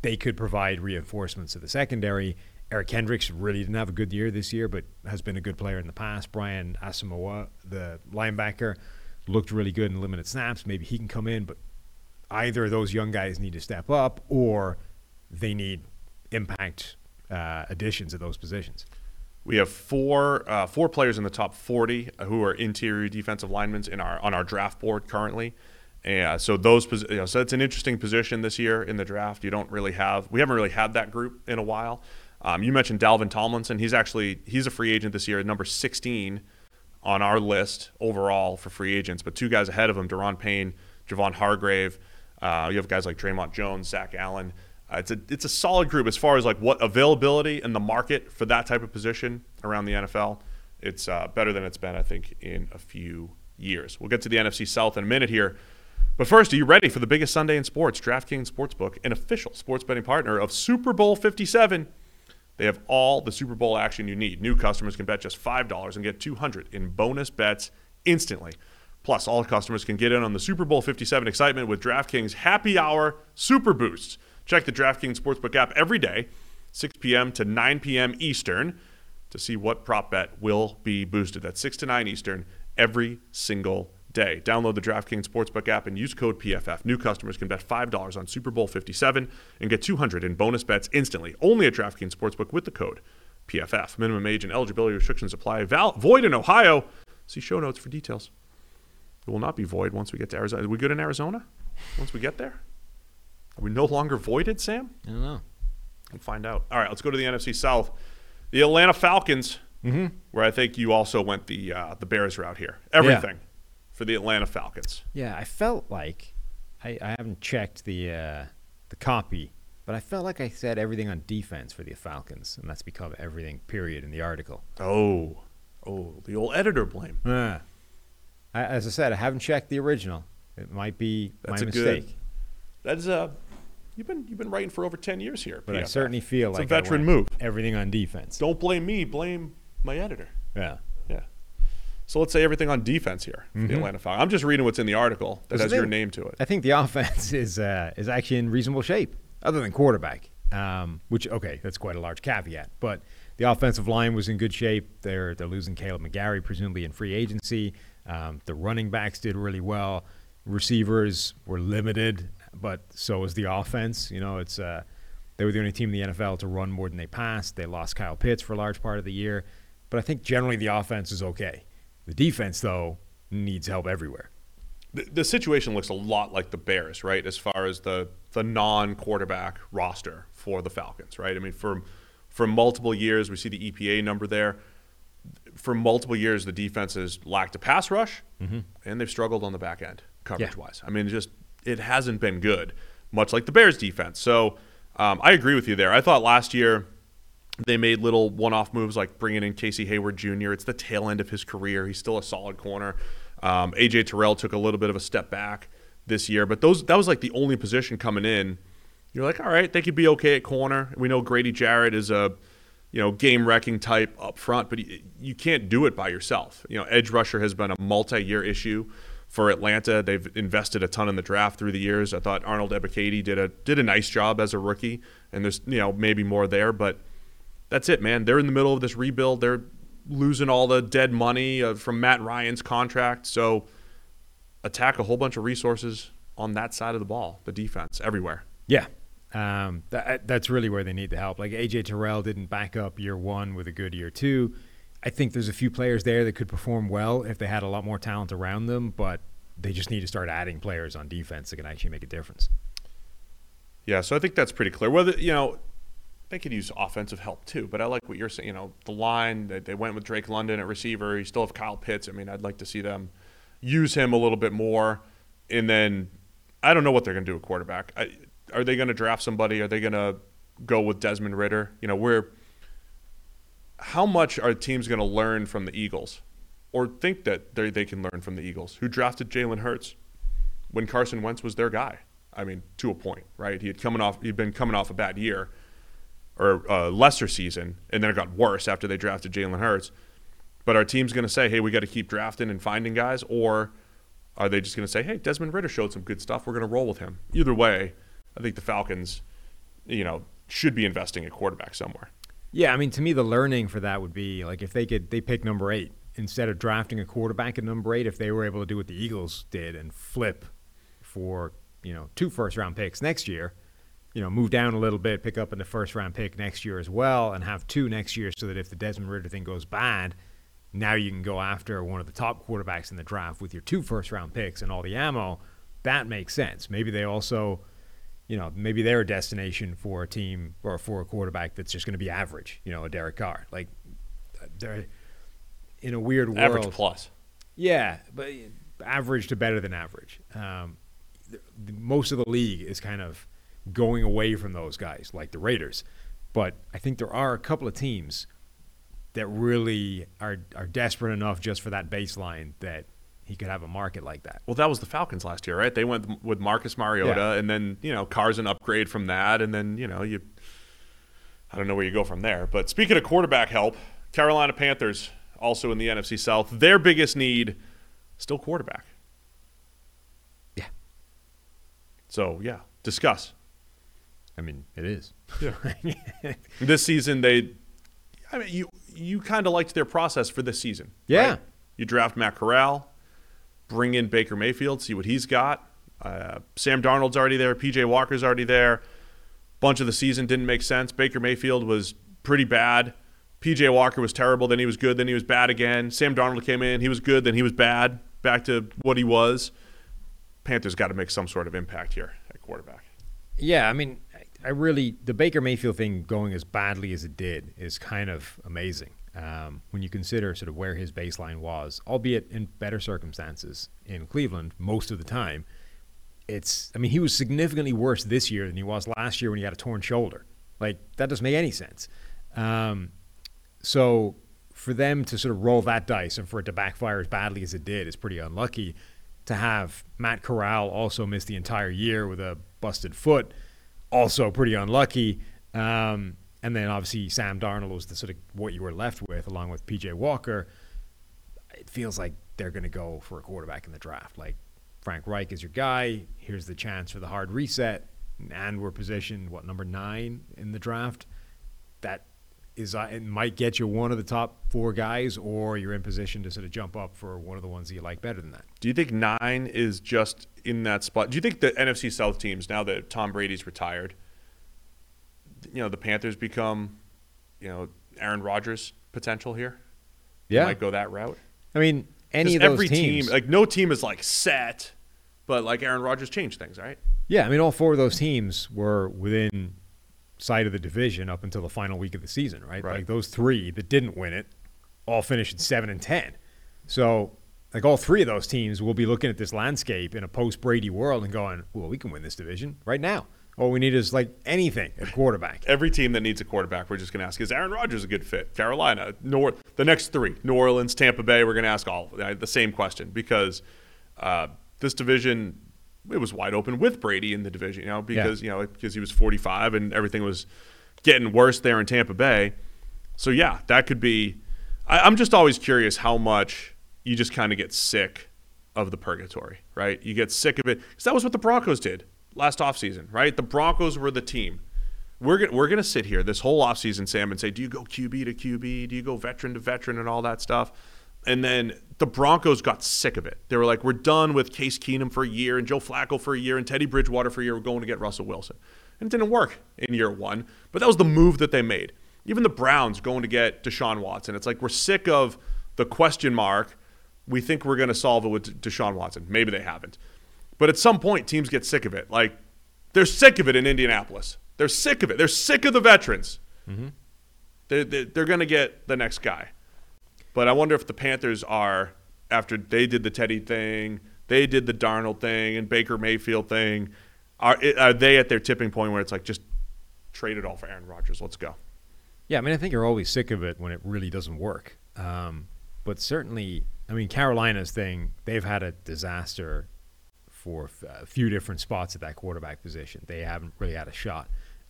they could provide reinforcements to the secondary. Eric Kendricks really didn't have a good year this year, but has been a good player in the past. Brian Asamoah, the linebacker, looked really good in limited snaps. Maybe he can come in, but either those young guys need to step up, or they need impact uh, additions at those positions. We have four uh, four players in the top 40 who are interior defensive linemen in our on our draft board currently. And so those you know, so it's an interesting position this year in the draft. You don't really have we haven't really had that group in a while. Um, you mentioned Dalvin Tomlinson. He's actually he's a free agent this year, number 16 on our list overall for free agents. But two guys ahead of him, Daron Payne, Javon Hargrave. Uh, you have guys like Dre'Mont Jones, Zach Allen. Uh, it's a it's a solid group as far as like what availability in the market for that type of position around the NFL. It's uh, better than it's been, I think, in a few years. We'll get to the NFC South in a minute here. But first, are you ready for the biggest Sunday in sports? DraftKings Sportsbook, an official sports betting partner of Super Bowl 57. They have all the Super Bowl action you need. New customers can bet just $5 and get 200 in bonus bets instantly. Plus, all customers can get in on the Super Bowl 57 excitement with DraftKings Happy Hour Super Boosts. Check the DraftKings Sportsbook app every day, 6 p.m. to 9 p.m. Eastern, to see what prop bet will be boosted. That's 6 to 9 Eastern every single day. Download the DraftKings Sportsbook app and use code PFF. New customers can bet $5 on Super Bowl 57 and get 200 in bonus bets instantly. Only at DraftKings Sportsbook with the code PFF. Minimum age and eligibility restrictions apply. Val- void in Ohio. See show notes for details. It will not be void once we get to Arizona. Are we good in Arizona? Once we get there? Are we no longer voided, Sam? I don't know. We'll find out. All right, let's go to the NFC South. The Atlanta Falcons, where I think you also went the uh, the Bears route here. Everything for the Atlanta Falcons. Yeah, I felt like I, I haven't checked the uh, the copy but I felt like I said everything on defense for the Falcons, and that's become everything. Period in the article. Oh, oh, the old editor blame. Ah. I, as I said, I haven't checked the original. It might be That's my a good- mistake, That's uh, you've been you've been writing for over ten years here. but I certainly feel it's like a veteran move. Everything on defense. Don't blame me. Blame my editor. Yeah. Yeah. So let's say everything on defense here for the Atlanta Falcons. I'm just reading what's in the article that Mm-hmm. Has they- your name to it. I think the offense is uh, is actually in reasonable shape, other than quarterback. Um, which okay, that's quite a large caveat. But the offensive line was in good shape. They're they're losing Kaleb McGary presumably in free agency. Um, the running backs did really well. Receivers were limited, but so was the offense. You know, it's uh, they were the only team in the NFL to run more than they passed. They lost Kyle Pitts for a large part of the year, but I think generally the offense is okay. The defense though needs help everywhere. the, the situation looks a lot like the Bears, right? As far as the the non-quarterback roster for the Falcons, right? I mean, for for multiple years, we see the EPA number there. For multiple years, the defense has lacked a pass rush, and they've struggled on the back end coverage-wise. I mean, just it hasn't been good, much like the Bears defense. So um, I agree with you there. I thought last year they made little one-off moves like bringing in Casey Hayward Jr. It's the tail end of his career. He's still a solid corner. Um, AJ Terrell took a little bit of a step back this year, but those that was like the only position coming in. You're like, all right, they could be okay at corner. We know Grady Jarrett is a you know game-wrecking type up front, but you can't do it by yourself. You know, edge rusher has been a multi-year issue for Atlanta. They've invested a ton in the draft through the years. I thought Arnold Ebiketie did a did a nice job as a rookie, and there's you know maybe more there, but that's it, man. They're in the middle of this rebuild. They're losing all the dead money uh, from Matt Ryan's contract. So attack a whole bunch of resources on that side of the ball, the defense, everywhere. Yeah. Um, that, that's really where they need the help. Like AJ Terrell didn't back up year one with a good year two. I think there's a few players there that could perform well if they had a lot more talent around them, but they just need to start adding players on defense that can actually make a difference. Yeah, so I think that's pretty clear. Whether you know, they could use offensive help too, but I like what you're saying. You know, the line they, they went with Drake London at receiver. You still have Kyle Pitts. I mean, I'd like to see them use him a little bit more, and then I don't know what they're going to do at quarterback. I, are they going to draft somebody? Are they going to go with Desmond Ridder? You know, where how much are teams going to learn from the Eagles, or think that they they can learn from the Eagles, who drafted Jalen Hurts when Carson Wentz was their guy? I mean, to a point, right? He had coming off, he'd been coming off a bad year or a lesser season, and then it got worse after they drafted Jalen Hurts. But our team's going to say, hey, we got to keep drafting and finding guys, or are they just going to say, hey, Desmond Ridder showed some good stuff, we're going to roll with him? Either way, I think the Falcons, you know, should be investing at quarterback somewhere. Yeah, I mean, to me, the learning for that would be like if they could, they pick number eight instead of drafting a quarterback at number eight. If they were able to do what the Eagles did and flip for you know two first round picks next year, you know, move down a little bit, pick up in the first round pick next year as well, and have two next year, so that if the Desmond Ridder thing goes bad, now you can go after one of the top quarterbacks in the draft with your two first round picks and all the ammo. That makes sense. Maybe they also you know, maybe they're a destination for a team or for a quarterback that's just going to be average, you know, a Derek Carr. Like, they're in a weird world. Average plus. Yeah, but average to better than average. Um, the, the, most of the league is kind of going away from those guys, like the Raiders. But I think there are a couple of teams that really are are desperate enough just for that baseline that he could have a market like that. Well, that was the Falcons last year, right? They went with Marcus Mariota, Yeah. and then you know Carr's an upgrade from that, and then you know you. I don't know where you go from there, but speaking of quarterback help, Carolina Panthers also in the NFC South, their biggest need still quarterback. Yeah. So yeah, discuss I mean, it is. this season. They, I mean, you you kind of liked their process for this season. Yeah. right? You draft Matt Corral, bring in Baker Mayfield, see what he's got. Uh, Sam Darnold's already there. PJ Walker's already there. Bunch of the season didn't make sense. Baker Mayfield was pretty bad. PJ Walker was terrible. Then he was good. Then he was bad again. Sam Darnold came in. He was good. Then he was bad. Back to what he was. Panthers got to make some sort of impact here at quarterback. Yeah, I mean, I really the Baker Mayfield thing going as badly as it did is kind of amazing um, when you consider sort of where his baseline was, albeit in better circumstances in Cleveland most of the time. it's. I mean, he was significantly worse this year than he was last year when he had a torn shoulder. Like that doesn't make any sense. Um, so for them to sort of roll that dice and for it to backfire as badly as it did is pretty unlucky. To have Matt Corral also miss the entire year with a busted foot, also pretty unlucky. Um, and then obviously Sam Darnold was the sort of what you were left with, along with PJ Walker. It feels like they're going to go for a quarterback in the draft. Like Frank Reich is your guy. Here's the chance for the hard reset, and we're positioned what number nine in the draft. That is uh, it might get you one of the top four guys, or you're in position to sort of jump up for one of the ones that you like better than that. Do you think nine is just in that spot? Do you think the NFC South teams now that Tom Brady's retired, you know, the Panthers become, you know, Aaron Rodgers potential here? Yeah, might go that route. I mean, any of those every teams, team, like no team is like set, but like Aaron Rodgers changed things, right? Yeah, I mean, all four of those teams were within sight of the division up until the final week of the season, right? Right. Like those three that didn't win it all finished at seven and ten. So, like all three of those teams will be looking at this landscape in a post Brady world and going, "Well, we can win this division right now. All we need is like anything, a quarterback." Every team that needs a quarterback, we're just going to ask: Is Aaron Rodgers a good fit? Carolina, North, the next three, New Orleans, Tampa Bay. We're going to ask all uh, the same question because uh, this division it was wide open with Brady in the division, you know, because you know because he was 45 and everything was getting worse there in Tampa Bay. So yeah, that could be. I, I'm just always curious how much you just kind of get sick of the purgatory, right? You get sick of it because that was what the Broncos did last offseason, right? The Broncos were the team. We're gonna, we're to sit here this whole offseason, Sam, and say, do you go QB to QB? Do you go veteran to veteran and all that stuff? And then the Broncos got sick of it. They were like, we're done with Case Keenum for a year and Joe Flacco for a year and Teddy Bridgewater for a year. We're going to get Russell Wilson. And it didn't work in year one, but that was the move that they made. Even the Browns going to get Deshaun Watson. It's like we're sick of the question mark. We think we're going to solve it with Deshaun Watson. Maybe they haven't. But at some point, teams get sick of it. Like, they're sick of it in Indianapolis. They're sick of it. They're sick of the veterans. They're, they're, they're going to get the next guy. But I wonder if the Panthers are, after they did the Teddy thing, they did the Darnold thing and Baker Mayfield thing, are, are they at their tipping point where it's like, just trade it all for Aaron Rodgers? Let's go. Yeah, I mean, I think you're always sick of it when it really doesn't work. Um, but certainly, I mean, Carolina's thing, they've had a disaster for a few different spots at that quarterback position. They haven't really had a shot.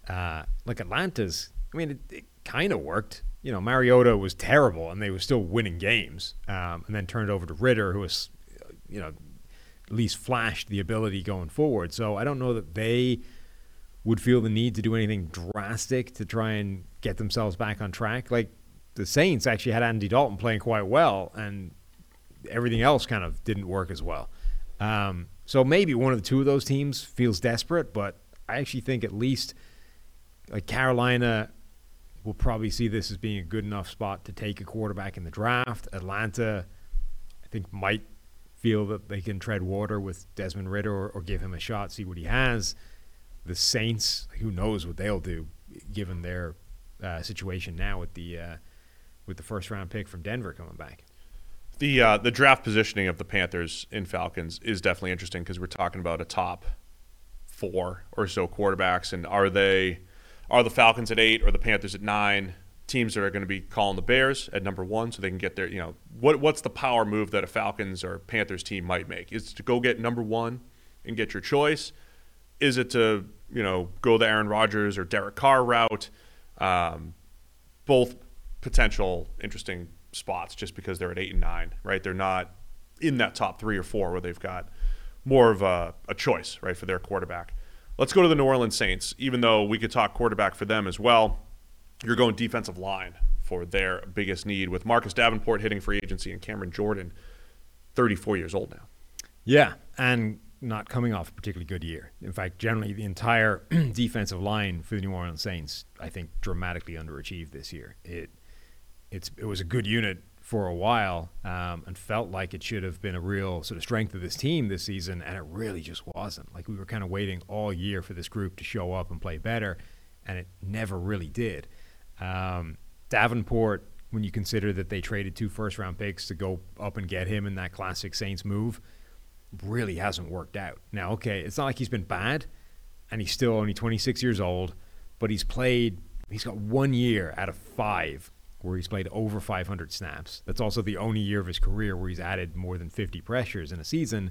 Uh, like Atlanta's, I mean, it, it kind of worked. You know, Mariota was terrible, and they were still winning games. Um, and then turned over to Ridder, who was, you know, at least flashed the ability going forward. So I don't know that they would feel the need to do anything drastic to try and get themselves back on track. Like the Saints actually had Andy Dalton playing quite well, and everything else kind of didn't work as well. Um, so maybe one of the two of those teams feels desperate, but I actually think at least like Carolina will probably see this as being a good enough spot to take a quarterback in the draft. Atlanta, I think, might feel that they can tread water with Desmond Ridder or, or give him a shot, see what he has. The Saints, who knows what they'll do given their uh, situation now with the uh, with the first round pick from Denver coming back. The uh, the draft positioning of the Panthers in Falcons is definitely interesting because we're talking about a top four or so quarterbacks, and are they are the Falcons at eight or the Panthers at nine? Teams that are going to be calling the Bears at number one, so they can get their you know what what's the power move that a Falcons or Panthers team might make? Is to go get number one and get your choice? Is it to you know go the Aaron Rodgers or Derek Carr route? Um, both potential interesting spots just because they're at eight and nine, right? They're not in that top three or four where they've got more of a, a choice, right, for their quarterback. Let's go to the New Orleans Saints. Even though we could talk quarterback for them as well, you're going defensive line for their biggest need with Marcus Davenport hitting free agency and Cameron Jordan, 34 years old now. Yeah, and not coming off a particularly good year. In fact, generally the entire defensive line for the New Orleans Saints, I think, dramatically underachieved this year. It it's it was a good unit for a while um, and felt like it should have been a real sort of strength of this team this season, and it really just wasn't. Like we were kind of waiting all year for this group to show up and play better, and it never really did. Um, Davenport, when you consider that they traded two first round picks to go up and get him in that classic Saints move, really hasn't worked out. Now, okay, it's not like he's been bad, and he's still only 26 years old, but he's played. He's got one year out of five where he's played over 500 snaps. That's also the only year of his career where he's added more than 50 pressures in a season.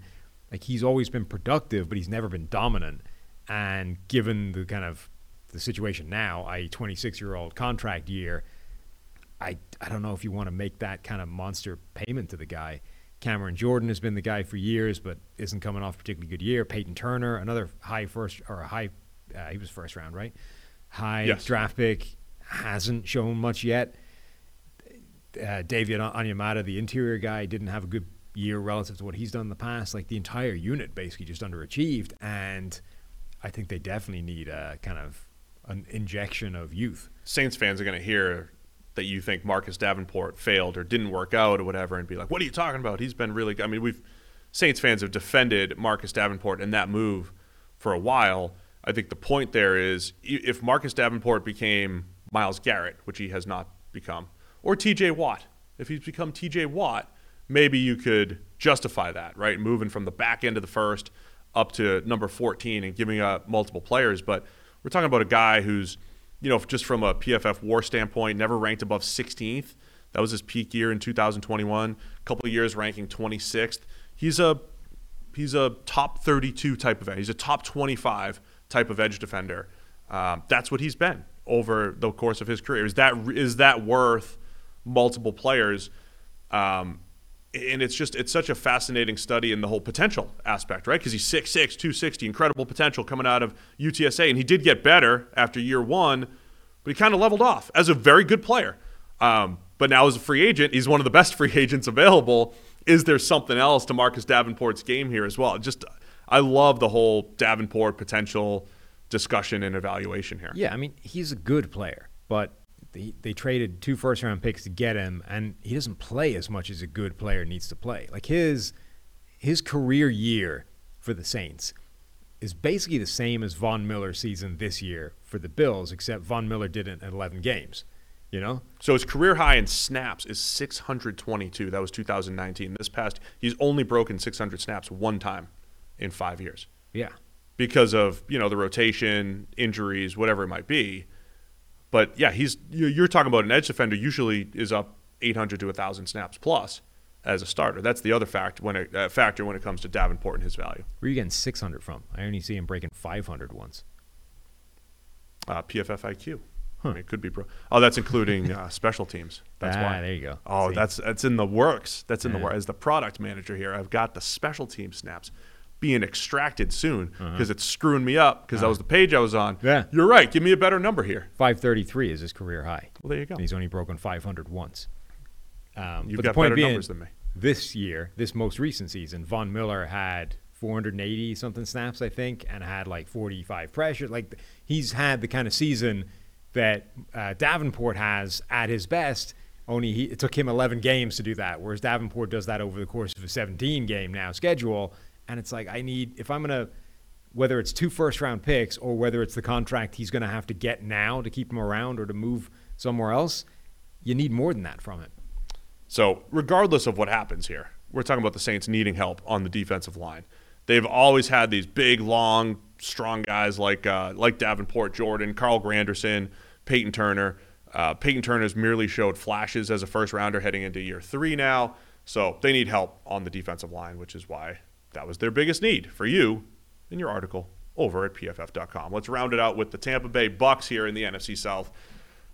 Like he's always been productive, but he's never been dominant. And given the kind of the situation now, a 26 year old contract year, I, I don't know if you want to make that kind of monster payment to the guy. Cameron Jordan has been the guy for years, but isn't coming off a particularly good year. Peyton Turner, another high first or a high, uh, he was first round, right? High Yes. draft pick, hasn't shown much yet. Uh, David Onyemata, the interior guy, didn't have a good year relative to what he's done in the past. Like the entire unit basically just underachieved, and I think they definitely need a kind of an injection of youth. Saints fans are going to hear that you think Marcus Davenport failed or didn't work out or whatever, and be like, "What are you talking about? He's been really." I mean, we've Saints fans have defended Marcus Davenport and that move for a while. I think the point there is if Marcus Davenport became Myles Garrett, which he has not become, or T.J. Watt, if he's become T.J. Watt, maybe you could justify that, right? Moving from the back end of the first up to number 14 and giving up multiple players, but we're talking about a guy who's you know, just from a PFF WAR standpoint, never ranked above 16th. That was his peak year in 2021. A couple of years ranking 26th. He's a he's a top 32 type of edge. He's a top 25 type of edge defender. Um, that's what he's been over the course of his career. Is that is that worth multiple players? Um, and it's just it's such a fascinating study in the whole potential aspect, right? Because he's 6'6", 260, incredible potential coming out of UTSA, and he did get better after year one, but he kind of leveled off as a very good player. Um, but now as a free agent, he's one of the best free agents available. Is there something else to Marcus Davenport's game here as well? Just I love the whole Davenport potential discussion and evaluation here. Yeah, I mean, he's a good player, but they, they traded two first round picks to get him, and he doesn't play as much as a good player needs to play. Like his his career year for the Saints is basically the same as Von Miller's season this year for the Bills, except Von Miller did it in 11 games. You know, So his career high in snaps is 622. That was 2019. This past, he's only broken 600 snaps one time in five years yeah, because of you know the rotation, injuries, whatever it might be. But yeah, he's you- you're talking about an edge defender usually is up 800 to 1,000 snaps plus as a starter. That's the other fact when it, uh, factor when it comes to Davenport and his value. where are you getting 600 from? I only see him breaking 500 once. Uh, PFF IQ. I mean, it could be pro. Oh, that's including uh, special teams. That's Ah, why. there you go. Oh, See? that's that's in the works. That's in the Yeah. works. As the product manager here, I've got the special team snaps being extracted soon because it's screwing me up because that was the page I was on. Uh-huh. Yeah. You're right. Give me a better number here. 533 is his career high. Well, there you go. And he's only broken 500 once. Um, You've but got the point better being, numbers than me. This year, this most recent season, Von Miller had 480 something snaps, I think, and had like 45 pressures. Like he's had the kind of season that uh, Davenport has at his best. Only he, it took him 11 games to do that, whereas Davenport does that over the course of a 17 game now schedule. And it's like I need if I'm gonna whether it's two first round picks or whether it's the contract he's going to have to get now to keep him around or to move somewhere else, you need more than that from him. So, regardless of what happens here, we're talking about the Saints needing help on the defensive line. They've always had these big, long, strong guys like uh, like Davenport, Jordan, Carl Granderson, Peyton Turner. Uh, Peyton Turner's merely showed flashes as a first rounder heading into year three now. So they need help on the defensive line, which is why that was their biggest need for you in your article over at pff.com. Let's round it out with the Tampa Bay Bucks here in the NFC South,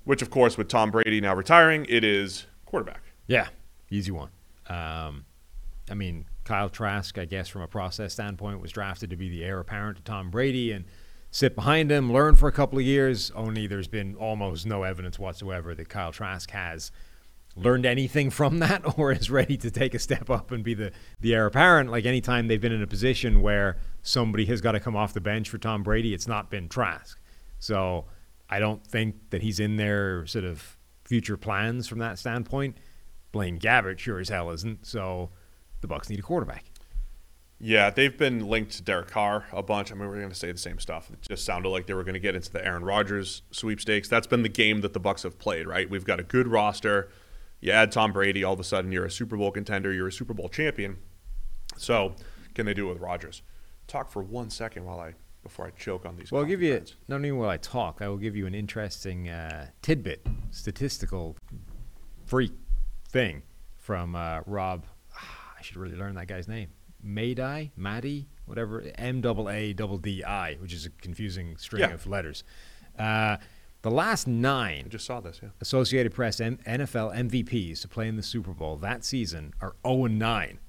which, of course, with Tom Brady now retiring, it is quarterback. Yeah, easy one. Um, I mean, Kyle Trask, I guess, from a process standpoint, was drafted to be the heir apparent to Tom Brady and sit behind him, learn for a couple of years. Only there's been almost no evidence whatsoever that Kyle Trask has learned anything from that or is ready to take a step up and be the, the heir apparent. Like anytime they've been in a position where somebody has got to come off the bench for Tom Brady, it's not been Trask. So I don't think that he's in their sort of future plans from that standpoint. Blaine Gabbert sure as hell isn't. So the Bucks need a quarterback. Yeah, they've been linked to Derek Carr a bunch. I mean, we're going to say the same stuff. It just sounded like they were going to get into the Aaron Rodgers sweepstakes. That's been the game that the Bucks have played, right? We've got a good roster. You add Tom Brady, all of a sudden you're a Super Bowl contender, you're a Super Bowl champion. So, Can they do it with Rodgers? Talk for one second while I before I choke on these. Well, I'll give you comments. not only while I talk, I will give you an interesting uh, tidbit, statistical freak thing from uh, Rob. I should really learn that guy's name. Madai, Maddie, whatever, M double A double D I, which is a confusing string Yeah. of letters. Uh, the last nine I just saw this. Yeah. Associated Press M- NFL MVPs to play in the Super Bowl that season are 0 and 9.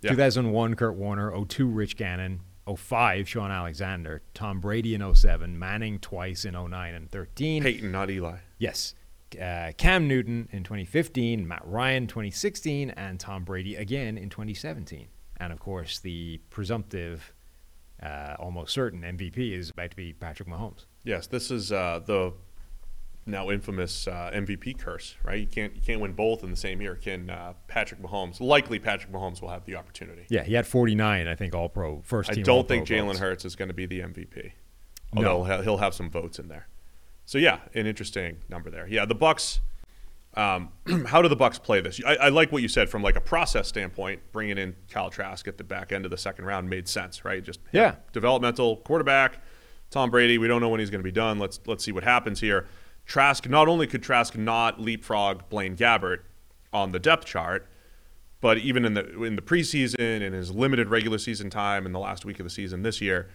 Yeah. 2001, Kurt Warner. 02, Rich Gannon. 05, Shaun Alexander. Tom Brady in 07. Manning twice in 09 and 13. Peyton, not Eli. Yes. Uh, Cam Newton in 2015, Matt Ryan 2016, and Tom Brady again in 2017. And of course, the presumptive, uh, almost certain MVP is about to be Patrick Mahomes. Yes, this is uh, the now infamous uh, MVP curse, right? You can't you can't win both in the same year. Can uh, Patrick Mahomes? Likely, Patrick Mahomes will have the opportunity. Yeah, he had 49, I think, All Pro first I don't think Jalen. Hurts is going to be the MVP. No. Although he'll- he'll have some votes in there. So yeah, an interesting number there. Yeah, the Bucks. Um, how do the Bucks play this? I, I like what you said from like a process standpoint. Bringing in Kyle Trask at the back end of the second round made sense, right? Just Yeah. developmental quarterback. Tom Brady. We don't know when he's going to be done. Let's let's see what happens here. Trask. Not only could Trask not leapfrog Blaine Gabbert on the depth chart, but even in the in the preseason and his limited regular season time in the last week of the season this year,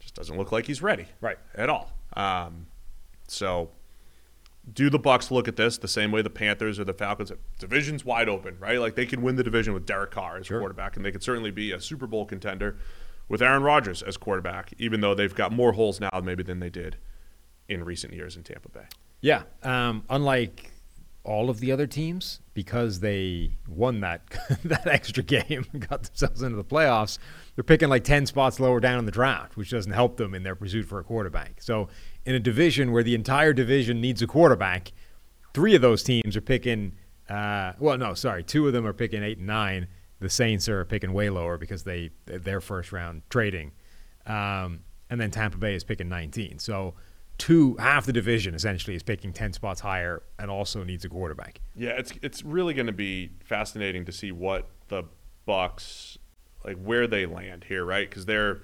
just doesn't look like he's ready, Right. at all. Um, so, do the Bucks look at this the same way the Panthers or the Falcons? Division's wide open, right? Like they could win the division with Derek Carr as quarterback, and they could certainly be a Super Bowl contender with Aaron Rodgers as quarterback, even though they've got more holes now maybe than they did in recent years in Tampa Bay. Yeah. Um, unlike all of the other teams, because they won that that extra game and got themselves into the playoffs, they're picking like ten spots lower down in the draft, which doesn't help them in their pursuit for a quarterback. So, in a division where the entire division needs a quarterback, three of those teams are picking. Uh, well, no, sorry, two of them are picking eight and nine. The Saints are picking way lower because they their first round trading, um, and then Tampa Bay is picking 19. So two half the division essentially is picking 10 spots higher and also needs a quarterback. Yeah, it's it's really going to be fascinating to see what the Bucks like where they land here, right? Because they're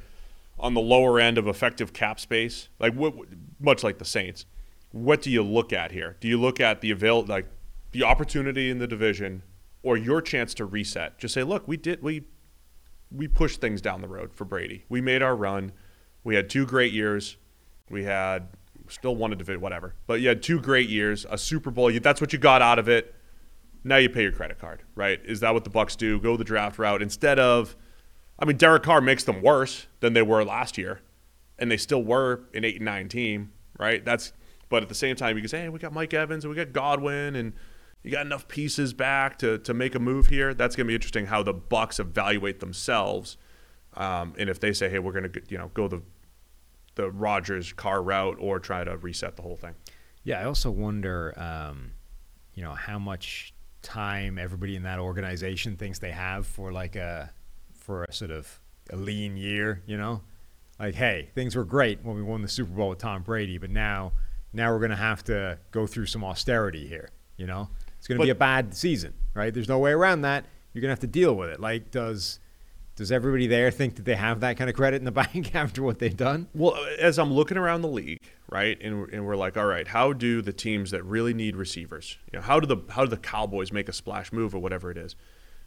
on the lower end of effective cap space, like what, much like the Saints. What do you look at here? Do you look at the avail like the opportunity in the division, or your chance to reset? Just say, look, we did we we pushed things down the road for Brady. We made our run. We had two great years. We had still wanted to fit whatever, but you had two great years, a Super Bowl. That's what you got out of it. Now you pay your credit card, right? Is that what the Bucks do? Go the draft route instead of, I mean, Derek Carr makes them worse than they were last year, and they still were an eight and nine team, right? That's, but at the same time, you can say, hey, we got Mike Evans and we got Godwin, and you got enough pieces back to to make a move here. That's going to be interesting how the Bucks evaluate themselves, um, and if they say, hey, we're going to you know go the the Rodgers Carr route or try to reset the whole thing. Yeah, I also wonder, um, you know, how much time everybody in that organization thinks they have for like a for a sort of a lean year. You know, like hey, things were great when we won the Super Bowl with Tom Brady, but now now we're gonna have to go through some austerity here. You know, it's gonna be a bad season, right? There's no way around that. You're gonna have to deal with it. Like, does does everybody there think that they have that kind of credit in the bank after what they've done? Well, as I'm looking around the league, right, and, and we're like, all right, how do the teams that really need receivers, you know, how do the how do the Cowboys make a splash move or whatever it is?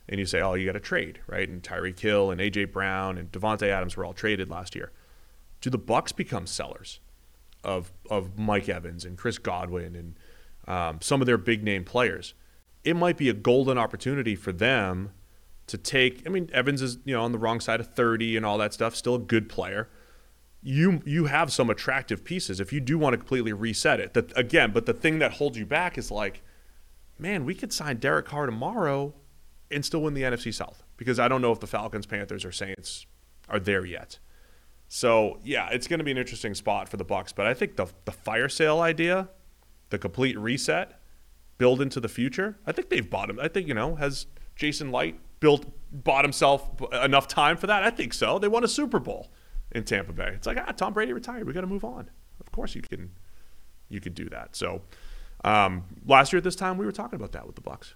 And you say, oh, you got to trade, right? And Tyreek Hill and AJ Brown and Davante Adams were all traded last year. Do the Bucks become sellers of of Mike Evans and Chris Godwin and um, some of their big name players? It might be a golden opportunity for them to take. I mean, Evans is you know on the wrong side of 30 and all that stuff. Still a good player you you have some attractive pieces if you do want to completely reset it. That again, but the thing that holds you back is like, man, we could sign Derek Carr tomorrow and still win the NFC South because I don't know if the Falcons, Panthers, or Saints are there yet. So yeah, it's going to be an interesting spot for the Bucks. But I think the the fire sale idea, the complete reset, build into the future. I think they've bought him. I think you know has Jason Licht built bought himself enough time for that? I think so. They won a Super Bowl in Tampa Bay. It's like ah, Tom Brady retired. We got to move on. Of course you can, you could do that. So um, last year at this time we were talking about that with the Bucks.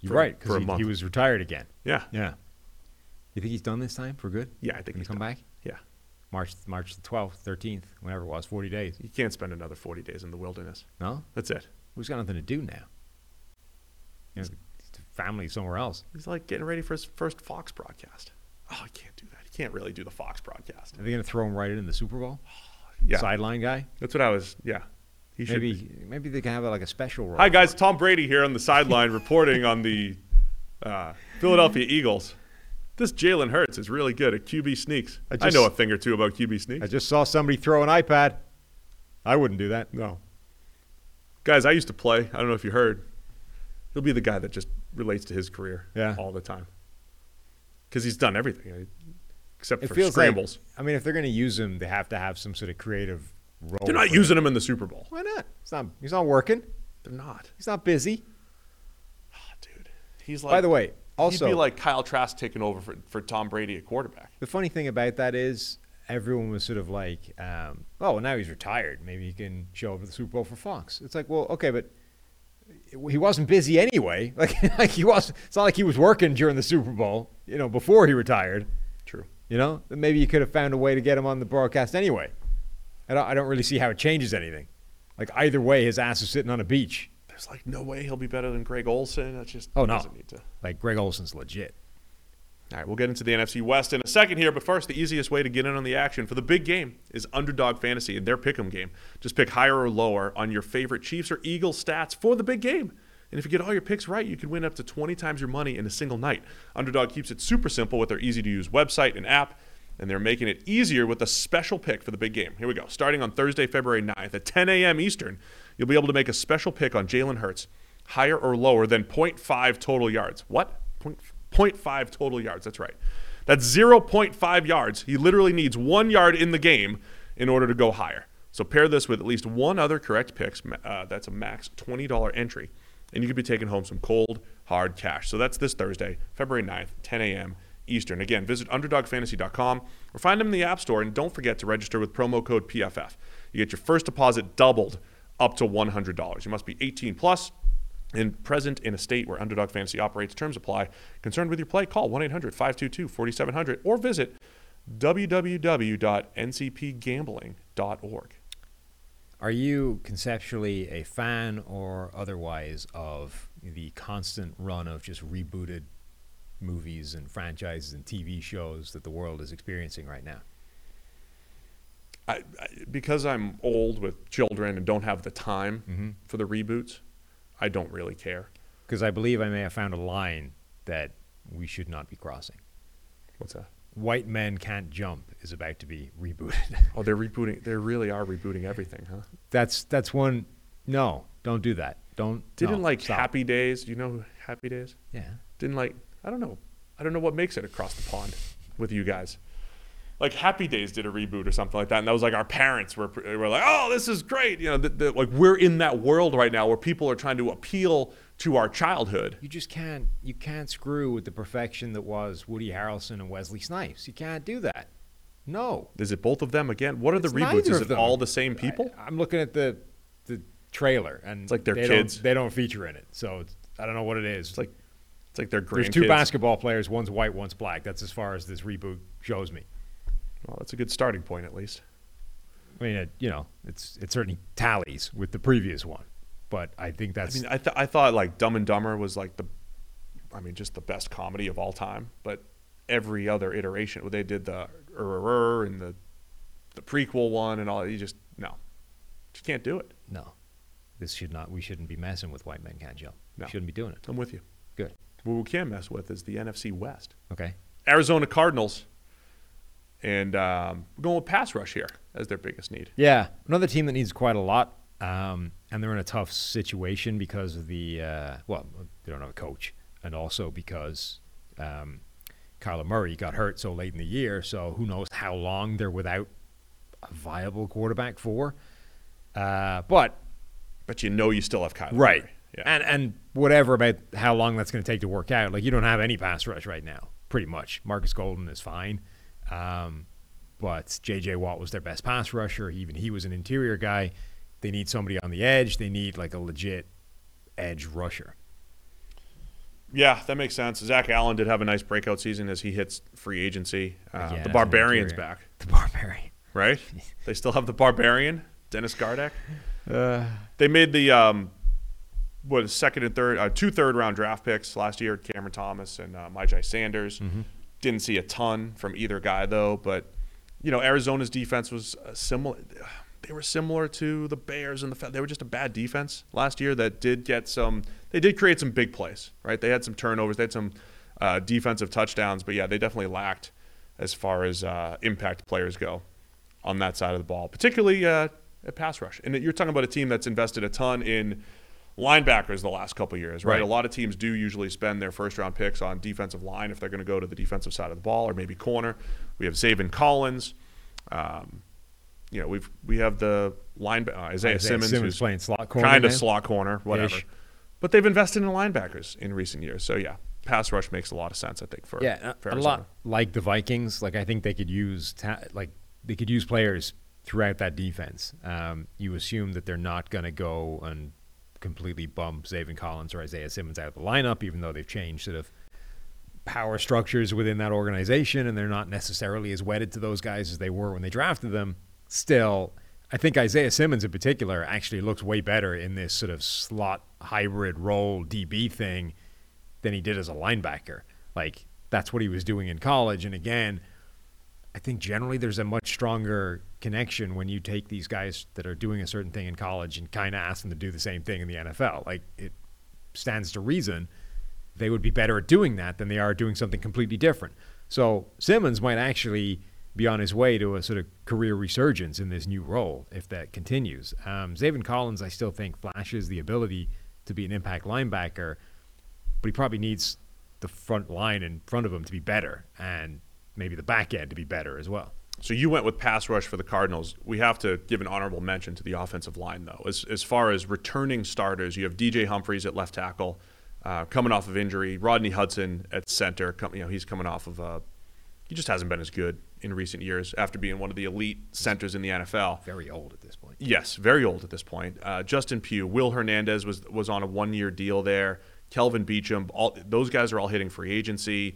You're For- right for a because he, month. he was retired again. Yeah. Yeah. You think he's done this time for good? Yeah, I think Can he he's come done. back? Yeah. March March the twelfth, thirteenth, whenever it was, forty days. You can't spend another 40 days in the wilderness. No, That's it. who's got nothing to do now? You know, family somewhere else. He's like getting ready for his first Fox broadcast. Oh, he can't do that. He can't really do the Fox broadcast. Are they going to throw him right in the Super Bowl? Yeah. Sideline guy. That's what I was. Yeah. He should. Maybe be. maybe they can have like a special role. Hi guys, Tom Brady here on the sideline reporting on the uh, Philadelphia Eagles. This Jalen Hurts is really good at QB sneaks. I I, know a thing or two about QB sneaks. I just saw somebody throw an iPad. I wouldn't do that. no, guys, I used to play. I don't know if you heard. He'll be the guy that just relates to his career Yeah. all the time because he's done everything except It for feels scrambles. like. I mean, if they're going to use him, they have to have some sort of creative role. They're not using him in the Super Bowl. Why not? He's not. He's not working. They're not. He's not busy. Ah, dude. He's like. By the way, also he'd be like Kyle Trask taking over for, for Tom Brady at quarterback. The funny thing about that is everyone was sort of like, um, oh, well, now he's retired. Maybe he can show up at the Super Bowl for Fox. It's like, well, okay, but he wasn't busy anyway. Like, like he was. It's not like he was working during the Super Bowl, you know, before he retired. True. You know, maybe you could have found a way to get him on the broadcast anyway. I don't, I don't really see how it changes anything. Like either way, his ass is sitting on a beach. There's like no way he'll be better than Greg Olsen. That's just Oh no, doesn't need to. like Greg Olsen's legit. All right, we'll get into the NFC West in a second here, but first, the easiest way to get in on the action for the big game is Underdog Fantasy and their pick'em game. Just pick higher or lower on your favorite Chiefs or Eagles stats for the big game. And if you get all your picks right, you can win up to 20 times your money in a single night. Underdog keeps it super simple with their easy to use website and app, and they're making it easier with a special pick for the big game. Here we go. Starting on Thursday, February 9th at 10 a.m. Eastern, you'll be able to make a special pick on Jalen Hurts, higher or lower than 0.5 total yards. What? Point- 0.5 total yards. That's right. That's 0.5 yards. He literally needs one yard in the game in order to go higher. So pair this with at least one other correct picks. Uh, that's a max $20 entry. And you could be taking home some cold, hard cash. So that's this Thursday, February 9th, 10 a.m. Eastern. Again, visit UnderdogFantasy.com or find them in the App Store. And don't forget to register with promo code PFF. You get your first deposit doubled up to $100. You must be 18 plus and present in a state where Underdog Fantasy operates. Terms apply. Concerned with your play? Call 1 800 522 4700 or visit www.ncpgambling.org. Are you conceptually a fan or otherwise of the constant run of just rebooted movies and franchises and TV shows that the world is experiencing right now? I, I, because I'm old with children and don't have the time mm-hmm. for the reboots, I don't really care. Because I believe I may have found a line that we should not be crossing. What's that? White Men Can't Jump is about to be rebooted. Oh, they're rebooting. They really are rebooting everything, huh? that's that's one. No, don't do that. Don't. Didn't no, like stop. Happy Days. You know Happy Days? Yeah. Didn't like. I don't know. I don't know what makes it across the pond with you guys. Like Happy Days did a reboot or something like that, and that was like our parents were were like, "Oh, this is great!" You know, the, the, like we're in that world right now where people are trying to appeal to our childhood. You just can't. You can't screw with the perfection that was Woody Harrelson and Wesley Snipes. You can't do that. No. Is it both of them again? What are the reboots? Is it all the same people? I, am looking at the the trailer, and It's like they're they kids. Don't, they don't feature in it, so it's, I don't know what it is. It's like it's like grandkids. there's two basketball players. One's white, one's black. That's as far as this reboot shows me. Well, that's a good starting point at least. I mean, it, you know, it's it certainly tallies with the previous one, but I think I that's mean, I, th- I thought like Dumb and Dumber was like the, I mean, just the best comedy of all time. But every other iteration, they did the er and the, the prequel one and all, you just no, just can't do it. no. This should not. We shouldn't be messing with white men can't jump. No. We shouldn't be doing it. I'm with you. Good. What we can mess with is the NFC West. Okay. Arizona Cardinals, and um, we're going with pass rush here as their biggest need. Yeah, another team that needs quite a lot, um, and they're in a tough situation because of the uh, well, they don't have a coach, and also because um, Kyler Murray got hurt so late in the year. So who knows how long they're without a viable quarterback for? Uh, but But you know you still have Kyler. right. Yeah. and and whatever about how long that's going to take to work out. Like you don't have any pass rush right now, pretty much. Marcus Golden is fine, um, but J.J. Watt was their best pass rusher. Even he was an interior guy. They need somebody on the edge. They need like a legit edge rusher. Yeah, that makes sense. Zach Allen did have a nice breakout season as he hits free agency. Uh, Yeah, the Barbarian's back, The Barbarian. right? they still have the Barbarian, Dennis Gardeck. Uh, They made the um, what second and third, uh, two third round draft picks last year. Cameron Thomas and uh, Myjai Sanders. Mm-hmm. Didn't see a ton from either guy though, but you know Arizona's defense was uh, similar. They were similar to the Bears and the they were just a bad defense last year that did get some. They did create some big plays, right? They had some turnovers, they had some uh, defensive touchdowns, but yeah, they definitely lacked as far as uh, impact players go on that side of the ball, particularly uh, at pass rush. And you're talking about a team that's invested a ton in linebackers the last couple of years, right? Right. A lot of teams do usually spend their first round picks on defensive line if they're going to go to the defensive side of the ball or maybe corner. We have Zaven Collins. Um, you know, we've we have the line uh, Isaiah, Isaiah Simmons, Simmons who's playing slot corner kind of slot corner, whatever. Ish. But they've invested in linebackers in recent years, so yeah, pass rush makes a lot of sense. I think for yeah, for a, a Arizona. lot like the Vikings. Like I think they could use ta- like they could use players throughout that defense. Um, you assume that they're not going to go and completely bump Zaven Collins or Isaiah Simmons out of the lineup, even though they've changed sort of power structures within that organization, and they're not necessarily as wedded to those guys as they were when they drafted them. Still, I think Isaiah Simmons in particular actually looks way better in this sort of slot hybrid role DB thing than he did as a linebacker. Like that's what he was doing in college. And again, I think generally there's a much stronger connection when you take these guys that are doing a certain thing in college and kind of ask them to do the same thing in the NFL. Like it stands to reason they would be better at doing that than they are doing something completely different. So Simmons might actually be on his way to a sort of career resurgence in this new role if that continues. Um, Zaven Collins, I still think, flashes the ability to be an impact linebacker, but he probably needs the front line in front of him to be better and maybe the back end to be better as well. So you went with pass rush for the Cardinals. We have to give an honorable mention to the offensive line, though. As, as far as returning starters, you have DJ Humphries at left tackle, uh, coming off of injury. Rodney Hudson at center. Com- you know he's coming off of a. He just hasn't been as good in recent years after being one of the elite centers in the NFL. Very old at this point. Yes, very old at this point. Uh, Justin Pugh, Will Hernandez was was on a one year deal there. Kelvin Beachum, all those guys are all hitting free agency.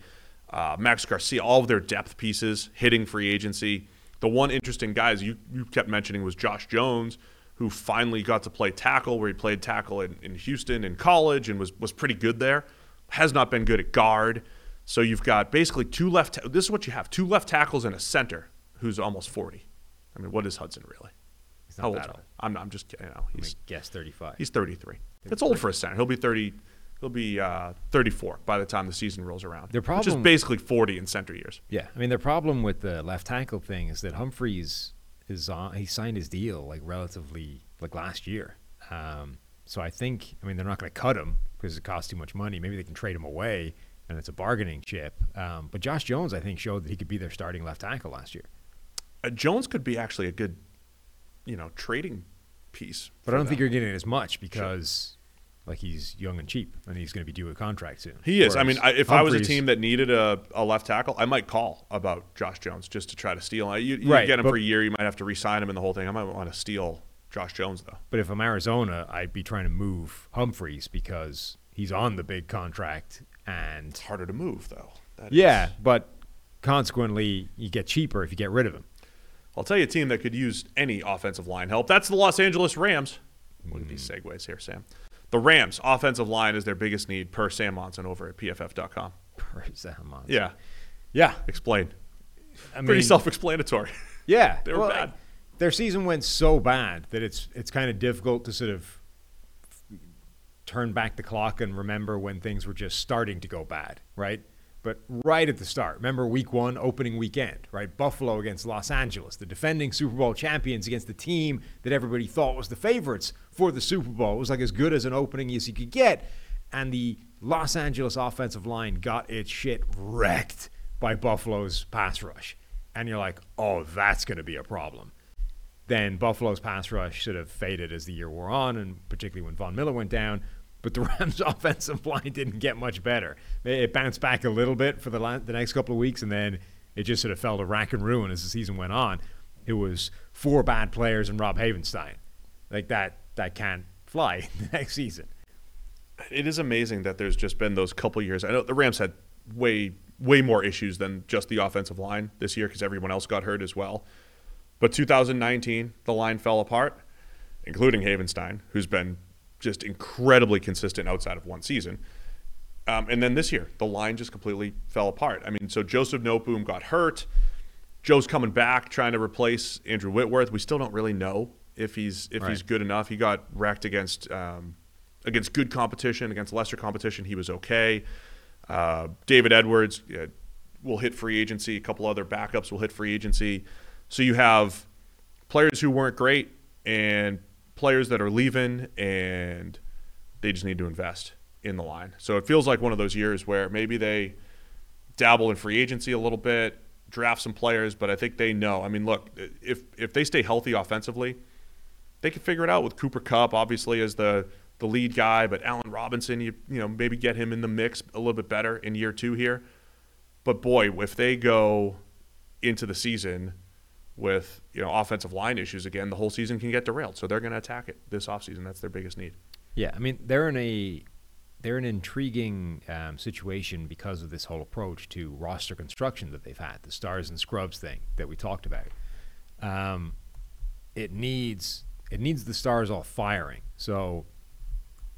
Uh, Max Garcia, all of their depth pieces hitting free agency. The one interesting guys you, you kept mentioning was Josh Jones, who finally got to play tackle, where he played tackle in, in Houston in college and was was pretty good there. Has not been good at guard. So you've got basically two left. Ta- this is what you have: two left tackles and a center who's almost forty. I mean, what is Hudson really? He's not How old? old. I'm, I'm just kidding. You know, I he's guess 35. he's 33. It's old for a center. He'll be 30. He'll be uh, 34 by the time the season rolls around. Their which is problem- basically 40 in center years. Yeah, I mean the problem with the left tackle thing is that Humphries is on. He signed his deal like relatively like last year. Um, so I think I mean they're not going to cut him because it costs too much money. Maybe they can trade him away and it's a bargaining chip. Um, but Josh Jones I think showed that he could be their starting left tackle last year. Uh, Jones could be actually a good, you know, trading piece. But I don't think you're getting as much because like he's young and cheap and he's going to be due a contract soon. He is. I mean, I, Whereas if I was a team that needed a, a left tackle, I might call about Josh Jones just to try to steal. him. You, you Right, get him but- for a year, you might have to re-sign him and the whole thing. I might want to steal Josh Jones though. But if I'm Arizona, I'd be trying to move Humphries because he's on the big contract and It's harder to move though. That Yeah, is- but consequently, you get cheaper if you get rid of him. I'll tell you a team that could use any offensive line help. That's the Los Angeles Rams. Look at these segues here, Sam. The Rams' offensive line is their biggest need per Sam Monson over at PFF.com. Where's that monster? Yeah, yeah. explain. I mean, Pretty self-explanatory. Yeah, They were well, bad. Their season went so bad that it's it's kind of difficult to sort of turn back the clock and remember when things were just starting to go bad, right? But right at the start, remember week one, opening weekend, right? Buffalo against Los Angeles, the defending Super Bowl champions against the team that everybody thought was the favorites for the Super Bowl. It was like as good as an opening as you could get. And the Los Angeles offensive line got its shit wrecked by Buffalo's pass rush. And you're like, oh, that's going to be a problem then Buffalo's pass rush sort of faded as the year wore on, and particularly when Von Miller went down. But the Rams' offensive line didn't get much better. It bounced back a little bit for the, la- the next couple of weeks, and then it just sort of fell to rack and ruin as the season went on. It was four bad players and Rob Havenstein. Like that, that can't fly the next season. it is amazing that there's just been those couple years. I know the Rams had way way more issues than just the offensive line this year because everyone else got hurt as well. But 2019, the line fell apart, including Havenstein, who's been just incredibly consistent outside of one season. Um, and then this year, the line just completely fell apart. I mean, so Joseph Noteboom got hurt. Joe's coming back, trying to replace Andrew Whitworth. We still don't really know if he's if he's good enough. He got wrecked against um, against good competition, against lesser competition. He was okay. Uh, David Edwards uh, will hit free agency. A couple other backups will hit free agency. So you have players who weren't great and players that are leaving, and they just need to invest in the line. So it feels like one of those years where maybe they dabble in free agency a little bit, draft some players, but I think they know. I mean, look, if if they stay healthy offensively, they can figure it out with Cooper Kupp, obviously as the the lead guy, but Allen Robinson, you you know maybe get him in the mix a little bit better in year two here. But boy, if they go into the season with you know offensive line issues again, the whole season can get derailed. So they're going to attack it this offseason. That's their biggest need. Yeah, I mean they're in a they're an intriguing um, situation because of this whole approach to roster construction that they've had, the stars and scrubs thing that we talked about. Um, it needs it needs the stars all firing. So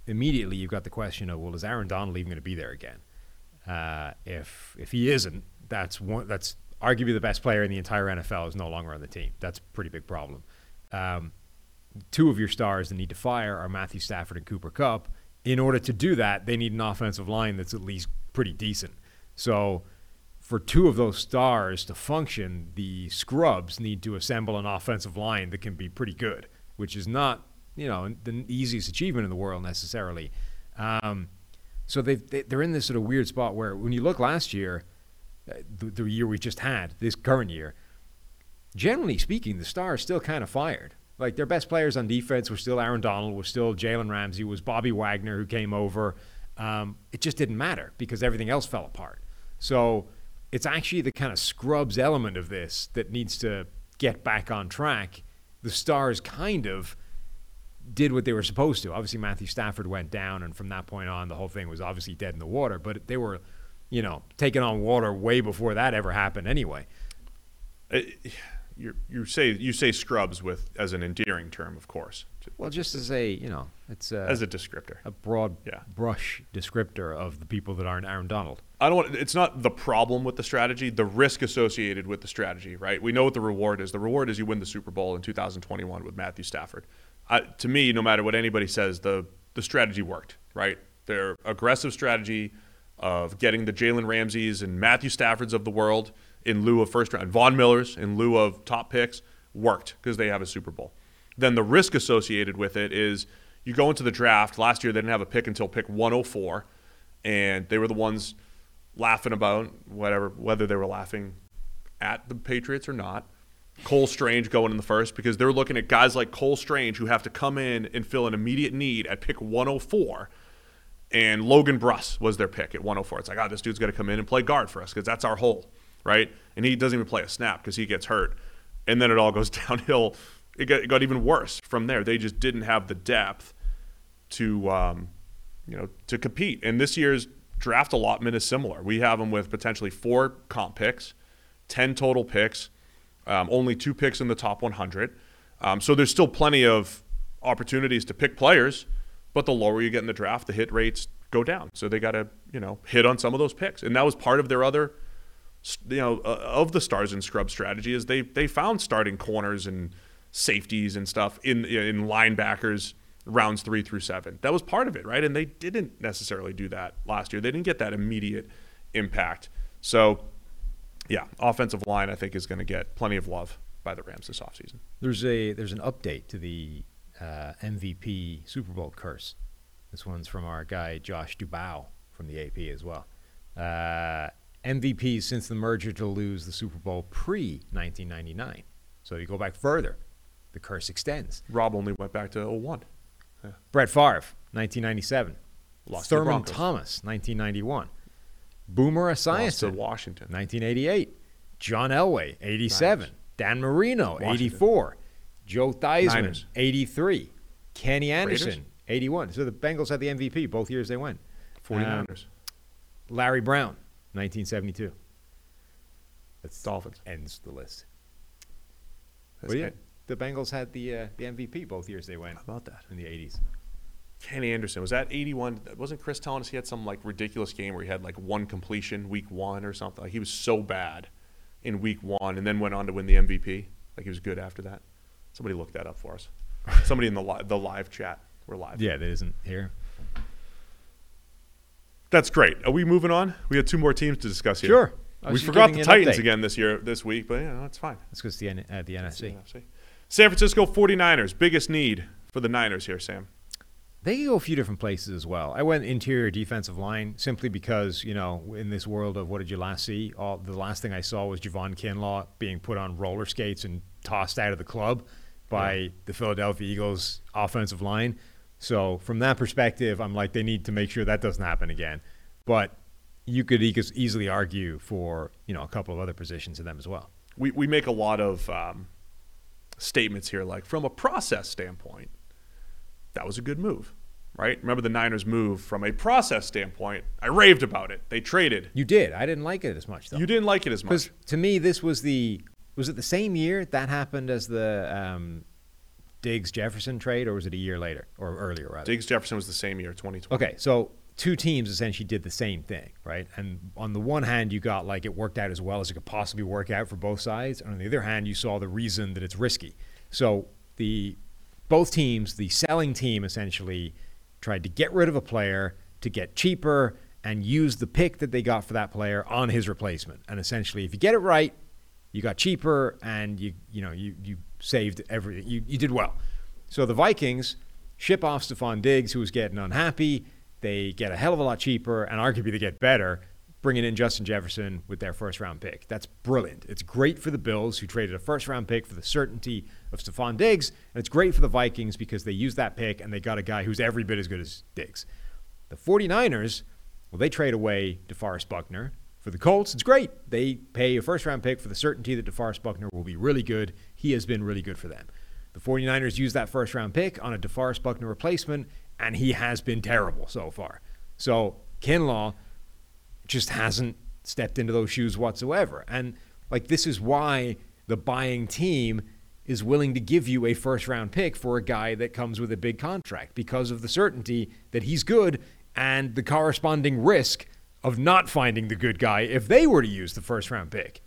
immediately you've got the question of well, is Aaron Donald even going to be there again? Uh, if if he isn't, that's one that's arguably the best player in the entire NFL is no longer on the team. That's a pretty big problem. Um, two of your stars that need to fire are Matthew Stafford and Cooper Kupp. In order to do that, they need an offensive line that's at least pretty decent. So, for two of those stars to function, the scrubs need to assemble an offensive line that can be pretty good, which is not, you know, the easiest achievement in the world necessarily. Um, so they they're in this sort of weird spot where when you look last year, uh, the, the year we just had, this current year, generally speaking, the stars still kind of fired. Like their best players on defense were still Aaron Donald, was still Jalen Ramsey, was Bobby Wagner who came over. Um, it just didn't matter because everything else fell apart. So it's actually the kind of scrubs element of this that needs to get back on track. The stars kind of did what they were supposed to. Obviously, Matthew Stafford went down, and from that point on, the whole thing was obviously dead in the water. But they were, you know, taking on water way before that ever happened anyway. Uh, you you say you say scrubs with as an endearing term, of course, Well, just as a, you know, it's a, as a descriptor. a broad Yeah. brush descriptor of the people that aren't Aaron Donald. I don't want. It's not the problem with the strategy, the risk associated with the strategy, right? We know what the reward is. The reward is you win the Super Bowl in 2021 with Matthew Stafford. Uh, to me, no matter what anybody says, the the strategy worked, right? Their aggressive strategy of getting the Jalen Ramseys and Matthew Staffords of the world in lieu of first round, Von Millers in lieu of top picks worked because they have a Super Bowl. Then the risk associated with it is you go into the draft. Last year they didn't have a pick until pick 104, and they were the ones laughing about whatever whether they were laughing at the Patriots or not. Cole Strange going in the first because they're looking at guys like Cole Strange who have to come in and fill an immediate need at pick 104. And Logan Bruss was their pick at 104. It's like, oh, this dude's got to come in and play guard for us because that's our hole, right? And he doesn't even play a snap because he gets hurt. And then it all goes downhill. It got, it got even worse from there. They just didn't have the depth to um, you know to compete. And this year's draft allotment is similar. We have them with potentially four comp picks, ten total picks, um, only two picks in the top 100. Um, so there's still plenty of opportunities to pick players, but the lower you get in the draft, the hit rates go down. So they got to you know hit on some of those picks, and that was part of their other you know uh, of the stars and scrub strategy is they they found starting corners and safeties and stuff in in linebackers rounds three through seven. That was part of it, right? And they didn't necessarily do that last year. They didn't get that immediate impact. So, yeah, offensive line I think is going to get plenty of love by the Rams this offseason. There's a there's an update to the uh, MVP Super Bowl curse. This one's from our guy Josh Dubow from the AP as well. Uh, MVPs since the merger to lose the Super Bowl pre 1999. So you go back further, the curse extends. Rob only went back to 01. Brett Favre, 1997. Lost Thurman Thomas, 1991. Boomer Esiason, Washington. 1988. John Elway, 87. Niners. Dan Marino, Washington. 84. Joe Theismann, Niners. 83. Kenny Anderson, 81. So the Bengals had the MVP both years they went. 49ers. Larry Brown, 1972. That's Dolphins. ends the list. Well, yeah, the Bengals had the uh, the MVP both years they went How about that? in the 80s. Kenny Anderson was that 81. Wasn't Chris telling us he had some like ridiculous game where he had like one completion week one or something? Like he was so bad in week one and then went on to win the MVP. Like he was good after that. Somebody look that up for us. Somebody in the li- the live chat. We're live. Yeah, that isn't here. That's great. Are we moving on? We had two more teams to discuss here. Sure. I We forgot the Titans update. again this year, this week, but yeah, that's fine. That's because the N- uh, the NFC. NFC. San Francisco 49ers. Biggest need for the Niners here, Sam. They can go a few different places as well. I went interior defensive line simply because, you know, in this world of what did you last see? All the last thing I saw was Javon Kinlaw being put on roller skates and tossed out of the club by the Philadelphia Eagles offensive line. So from that perspective, I'm like they need to make sure that doesn't happen again. But you could e- easily argue for, you know, a couple of other positions in them as well. we, we make a lot of um, statements here, like from a process standpoint, that was a good move, right? Remember the Niners' move from a process standpoint. I raved about it. They traded. You did. I didn't like it as much though. You didn't like it as much. Because to me, this was the was it the same year that happened as the um, Diggs Jefferson trade, or was it a year later or earlier rather? Diggs Jefferson was the same year, 2020. Okay, so two teams essentially did the same thing, right? And on the one hand, you got like it worked out as well as it could possibly work out for both sides, and on the other hand, you saw the reason that it's risky. So the both teams, the selling team essentially tried to get rid of a player to get cheaper and use the pick that they got for that player on his replacement. And essentially, if you get it right, you got cheaper and you you know you you saved everything. You you did well. So the Vikings ship off Stefon Diggs, who was getting unhappy. They get a hell of a lot cheaper, and arguably they get better, bringing in Justin Jefferson with their first round pick. That's brilliant. It's great for the Bills, who traded a first round pick for the certainty of Stefon Diggs, and it's great for the Vikings because they used that pick and they got a guy who's every bit as good as Diggs. The 49ers, well, they trade away DeForest Buckner. For the Colts, it's great. They pay a first round pick for the certainty that DeForest Buckner will be really good. He has been really good for them. The 49ers use that first round pick on a DeForest Buckner replacement, and he has been terrible so far. So Kinlaw just hasn't stepped into those shoes whatsoever. And like this is why the buying team is willing to give you a first round pick for a guy that comes with a big contract because of the certainty that he's good and the corresponding risk of not finding the good guy if they were to use the first round pick.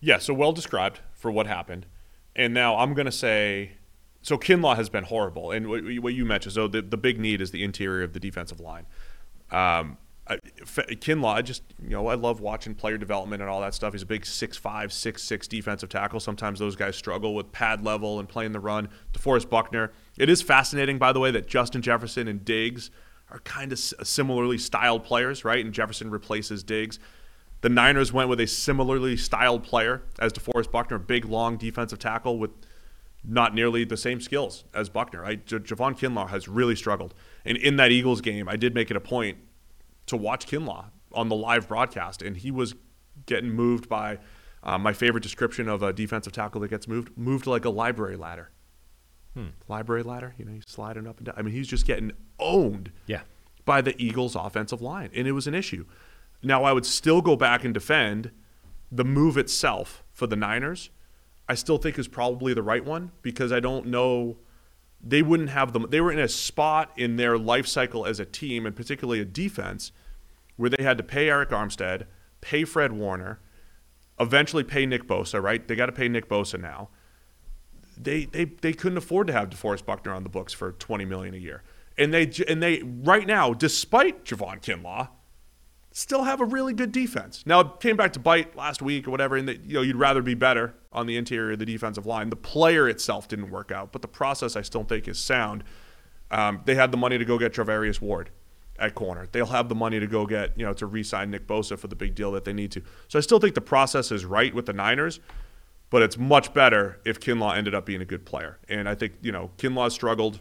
Yeah, so well described for what happened. And now I'm going to say so Kinlaw has been horrible. And what, what you mentioned, so the, the big need is the interior of the defensive line. Um, I, Kinlaw, I just, you know, I love watching player development and all that stuff. He's a big 6'5, 6'6 defensive tackle. Sometimes those guys struggle with pad level and playing the run. DeForest Buckner. It is fascinating, by the way, that Justin Jefferson and Diggs are kind of similarly styled players, right? And Jefferson replaces Diggs. The Niners went with a similarly styled player as DeForest Buckner, big, long defensive tackle with not nearly the same skills as Buckner. I, J- Javon Kinlaw has really struggled. And in that Eagles game, I did make it a point to watch Kinlaw on the live broadcast, and he was getting moved by uh, my favorite description of a defensive tackle that gets moved, moved like a library ladder. Library ladder, you know, he's sliding up and down. I mean, he's just getting owned Yeah. by the Eagles' offensive line, and it was an issue. Now, I would still go back and defend the move itself for the Niners. I still think is probably the right one because I don't know they wouldn't have them. They were in a spot in their life cycle as a team, and particularly a defense, where they had to pay Arik Armstead, pay Fred Warner, eventually pay Nick Bosa. Right? They got to pay Nick Bosa now they they they couldn't afford to have DeForest Buckner on the books for twenty million a year, and they and they right now, despite Javon Kinlaw, still have a really good defense. Now it came back to bite last week or whatever, and that you know you'd rather be better on the interior of the defensive line. The player itself didn't work out, but the process I still think is sound. Um, they had the money to go get Charvarius Ward at corner. They'll have the money to go get you know to re-sign Nick Bosa for the big deal that they need to. So I still think the process is right with the Niners but it's much better if Kinlaw ended up being a good player. And I think, you know, Kinlaw struggled.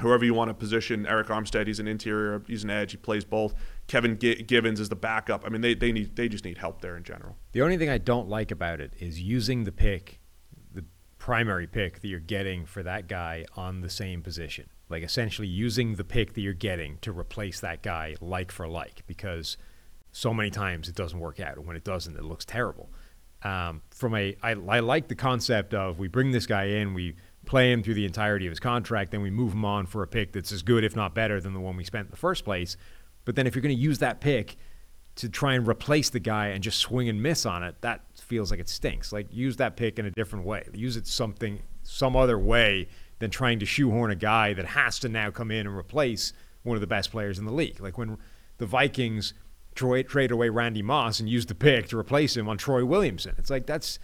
Whoever you want to position, Arik Armstead, he's an interior, he's an edge, he plays both. Kevin Gi- Givens is the backup. I mean, they, they need they just need help there in general. The only thing I don't like about it is using the pick, the primary pick that you're getting for that guy on the same position. like essentially using the pick that you're getting to replace that guy like for like because so many times it doesn't work out and when it doesn't it looks terrible um, from a I, I like the concept of we bring this guy in we play him through the entirety of his contract then we move him on for a pick that's as good if not better than the one we spent in the first place but then if you're going to use that pick to try and replace the guy and just swing and miss on it that feels like it stinks like use that pick in a different way use it something some other way than trying to shoehorn a guy that has to now come in and replace one of the best players in the league. Like when the Vikings trade, trade away Randy Moss and use the pick to replace him on Troy Williamson. It's like that's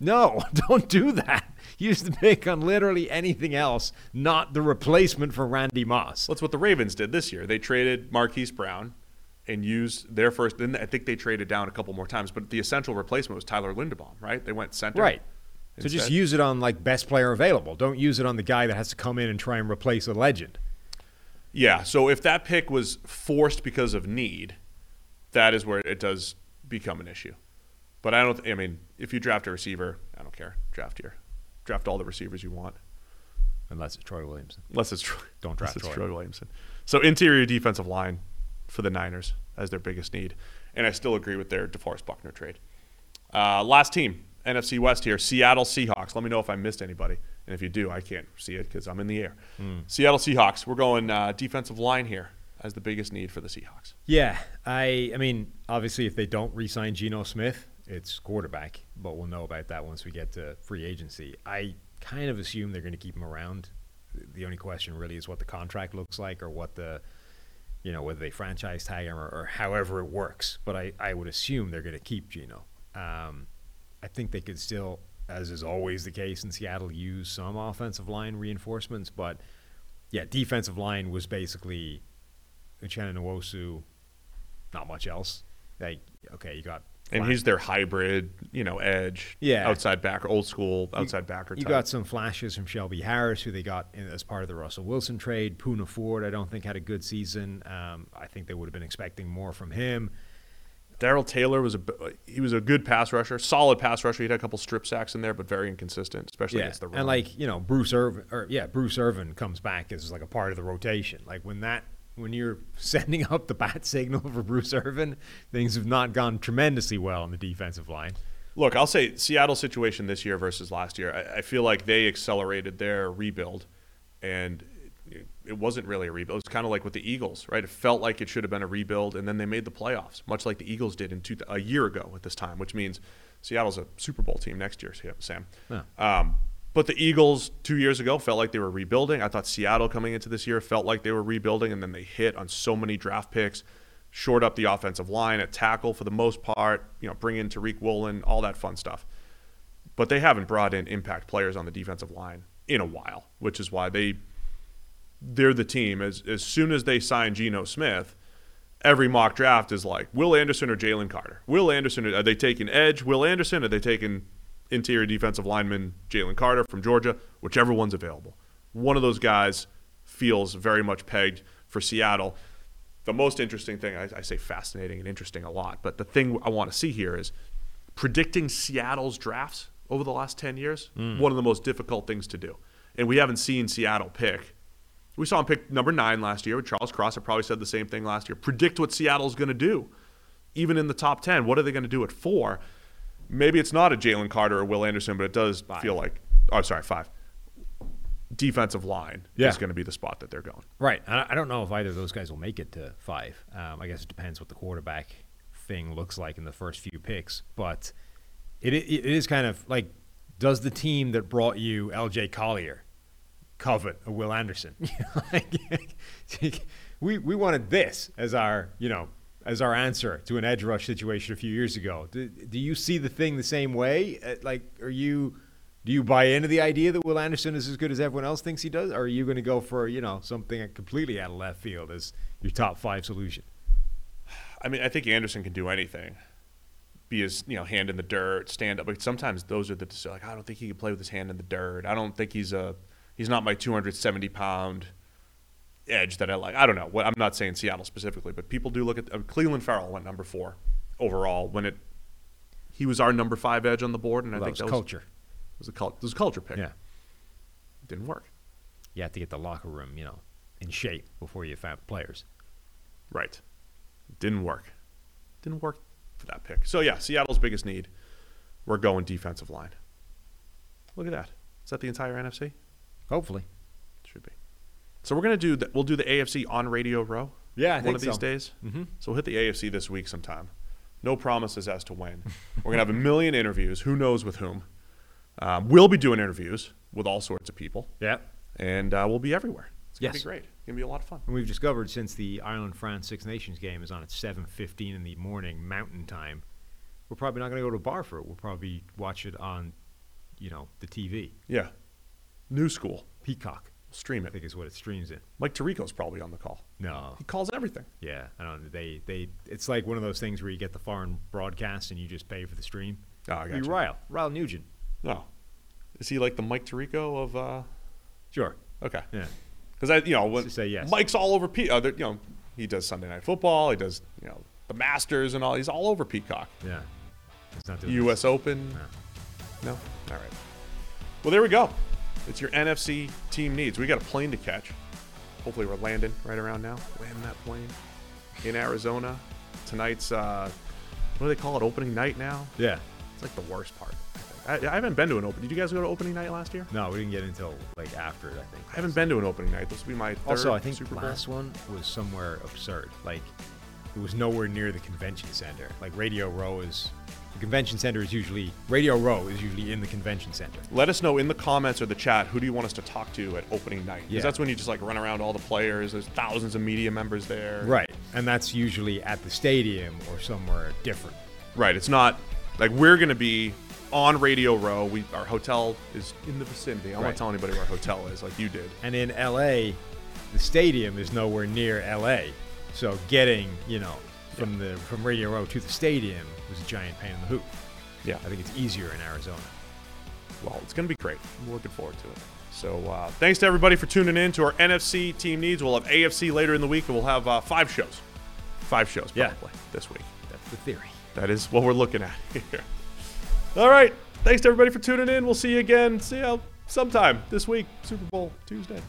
no, don't do that. Use the pick on literally anything else, not the replacement for Randy Moss. That's what the Ravens did this year. They traded Marquise Brown and used their first. Then I think they traded down a couple more times, but the essential replacement was Tyler Linderbaum, right? They went center. Right. So just use it on like best player available. Don't use it on the guy that has to come in and try and replace a legend. Yeah. So if that pick was forced because of need, that is where it does become an issue. But I don't. I mean, if you draft a receiver, I don't care. Draft here. Draft all the receivers you want. Unless it's Troy Williamson. Unless it's Troy. Don't draft Troy. Troy. Troy Williamson. So interior defensive line for the Niners as their biggest need, and I still agree with their DeForest Buckner trade. Uh, last team, NFC West here, Seattle Seahawks. Let me know if I missed anybody. And if you do, I can't see it because I'm in the air. Seattle Seahawks. We're going uh, defensive line here as the biggest need for the Seahawks. Yeah, I I mean, obviously if they don't re-sign Geno Smith, it's quarterback, but we'll know about that once we get to free agency. I kind of assume they're going to keep him around. The only question really is what the contract looks like or what the you know, whether they franchise tag him or, or however it works. But I, I would assume they're going to keep Geno. Um, I think they could still, as is always the case in Seattle, use some offensive line reinforcements. But yeah, defensive line was basically Uchenna Nwosu, not much else. Like, okay, you got. And he's their hybrid, you know, edge, Yeah. outside backer, old school outside backer. You type. got some flashes from Shelby Harris, who they got in, as part of the Russell Wilson trade. Poona Ford, I don't think had a good season. Um, I think they would have been expecting more from him. Darrell Taylor was a he was a good pass rusher, solid pass rusher. He had a couple strip sacks in there, but very inconsistent, especially Yeah, against the run. and like you know, Bruce Irvin, or yeah, Bruce Irvin comes back as like a part of the rotation. Like when that when you're sending up the bat signal for Bruce Irvin, things have not gone tremendously well on the defensive line. Look, I'll say Seattle's situation this year versus last year. I, I feel like they accelerated their rebuild, and it, it wasn't really a rebuild. It was kind of like with the Eagles, right? It felt like it should have been a rebuild, and then they made the playoffs, much like the Eagles did in two, a year ago at this time, which means Seattle's a Super Bowl team next year, Sam. Yeah. Um, but the Eagles two years ago felt like they were rebuilding. I thought Seattle coming into this year felt like they were rebuilding, and then they hit on so many draft picks, short up the offensive line at tackle for the most part. You know, bring in Tariq Woolen, all that fun stuff. But they haven't brought in impact players on the defensive line in a while, which is why they they're the team. As as soon as they sign Geno Smith, every mock draft is like Will Anderson or Jalen Carter. Will Anderson are they taking edge? Will Anderson are they taking interior defensive lineman Jalen Carter from Georgia? Whichever one's available. One of those guys feels very much pegged for Seattle. The most interesting thing, I, I say fascinating and interesting a lot, but the thing I want to see here is predicting Seattle's drafts over the last 10 years, mm. one of the most difficult things to do. And we haven't seen Seattle pick. We saw him pick number nine last year with Charles Cross. I probably said the same thing last year. Predict what Seattle's going to do. Even in the top 10, what are they going to do at four? Maybe it's not a Jalen Carter or Will Anderson, but it does feel like, oh, sorry, five. Defensive line Yeah. is going to be the spot that they're going. Right. I I don't know if either of those guys will make it to five. Um, I guess it depends what the quarterback thing looks like in the first few picks. But it, it, it is kind of like, does the team that brought you L.J. Collier covet a Will Anderson? Like, we we wanted this as our you know as our answer to an edge rush situation a few years ago. Do, do you see the thing the same way? Uh, Like, are you? Do you buy into the idea that Will Anderson is as good as everyone else thinks he does, or are you going to go for you know something completely out of left field as your top five solution? I mean, I think Anderson can do anything. Be his, you know, hand in the dirt, stand up. But sometimes those are the like, I don't think he can play with his hand in the dirt. I don't think he's a, he's not my 270 pound edge that I like. I don't know. What I'm not saying Seattle specifically, but people do look at uh, Clelin Ferrell went number four overall when it, he was our number five edge on the board, and I think that was culture. was, was a cult, it was a culture pick. Yeah. It didn't work. you have to get the locker room, you know, in shape before you have players. Right. Didn't work. Didn't work for that pick. So yeah, Seattle's biggest need. We're going defensive line. Look at that. Is that the entire NFC? Hopefully. Should be. So we're gonna do the, we'll do the AFC on Radio Row. Yeah, I one think of these so. days. Mhm. So we'll hit the AFC this week sometime. No promises as to when. we're gonna have a million interviews. Who knows with whom? Um, we'll be doing interviews with all sorts of people. Yeah. And uh, we'll be everywhere. It's gonna Yes. be great. It's gonna be a lot of fun. And we've discovered since the Ireland France Six Nations game is on at 7:15 in the morning Mountain Time, we're probably not going to go to a bar for it. We'll probably watch it on, you know, the TV. Yeah. New school. Peacock. Stream it. I think is what it streams in. Mike Tirico's probably on the call. No. He calls everything. Yeah, I don't. They they it's like one of those things where you get the foreign broadcast and you just pay for the stream. Oh, I Be got you. Ryle, Ryle Nugent. No. Is he like the Mike Tirico of? uh Sure. Okay. Yeah. Because I, you know, when Just say yes. Mike's all over. Pe- uh, you know, he does Sunday Night Football. He does, you know, the Masters and all. He's all over Peacock. Yeah. It's not doing U.S. Open. No. All right. Well, there we go. It's your NFC team needs. We got a plane to catch. Hopefully, we're landing right around now. Landing that plane in Arizona. Tonight's uh, what do they call it? Opening night now. Yeah. It's like the worst part. I. I, haven't been to an open. Did you guys go to opening night last year? No, we didn't get until like after it, I think. I haven't been to an opening night. This will be my third Also, I think Super Bowl. last one was somewhere absurd. Like it was nowhere near the convention center. Like Radio Row is the convention center is usually Radio Row is usually in the convention center. Let us know in the comments or the chat who do you want us to talk to at opening night? Because Yeah. that's when you just like run around all the players. There's thousands of media members there. Right. And that's usually at the stadium or somewhere different. Right. It's not like we're gonna be on Radio Row. We our hotel is in the vicinity. I don't want Right. to tell anybody where our hotel is, like you did. And in LA, the stadium is nowhere near LA. So getting, you know, from the from Radio Row to the stadium was a giant pain in the hoop. Yeah. I think it's easier in Arizona. Well, it's gonna be great. I'm looking forward to it. So uh, thanks to everybody for tuning in to our NFC team needs. We'll have AFC later in the week, and we'll have uh, five shows. Five shows Yeah. probably this week. That's the theory. That is what we're looking at here. All right. Thanks to everybody for tuning in. We'll see you again. See you sometime this week, Super Bowl Tuesday.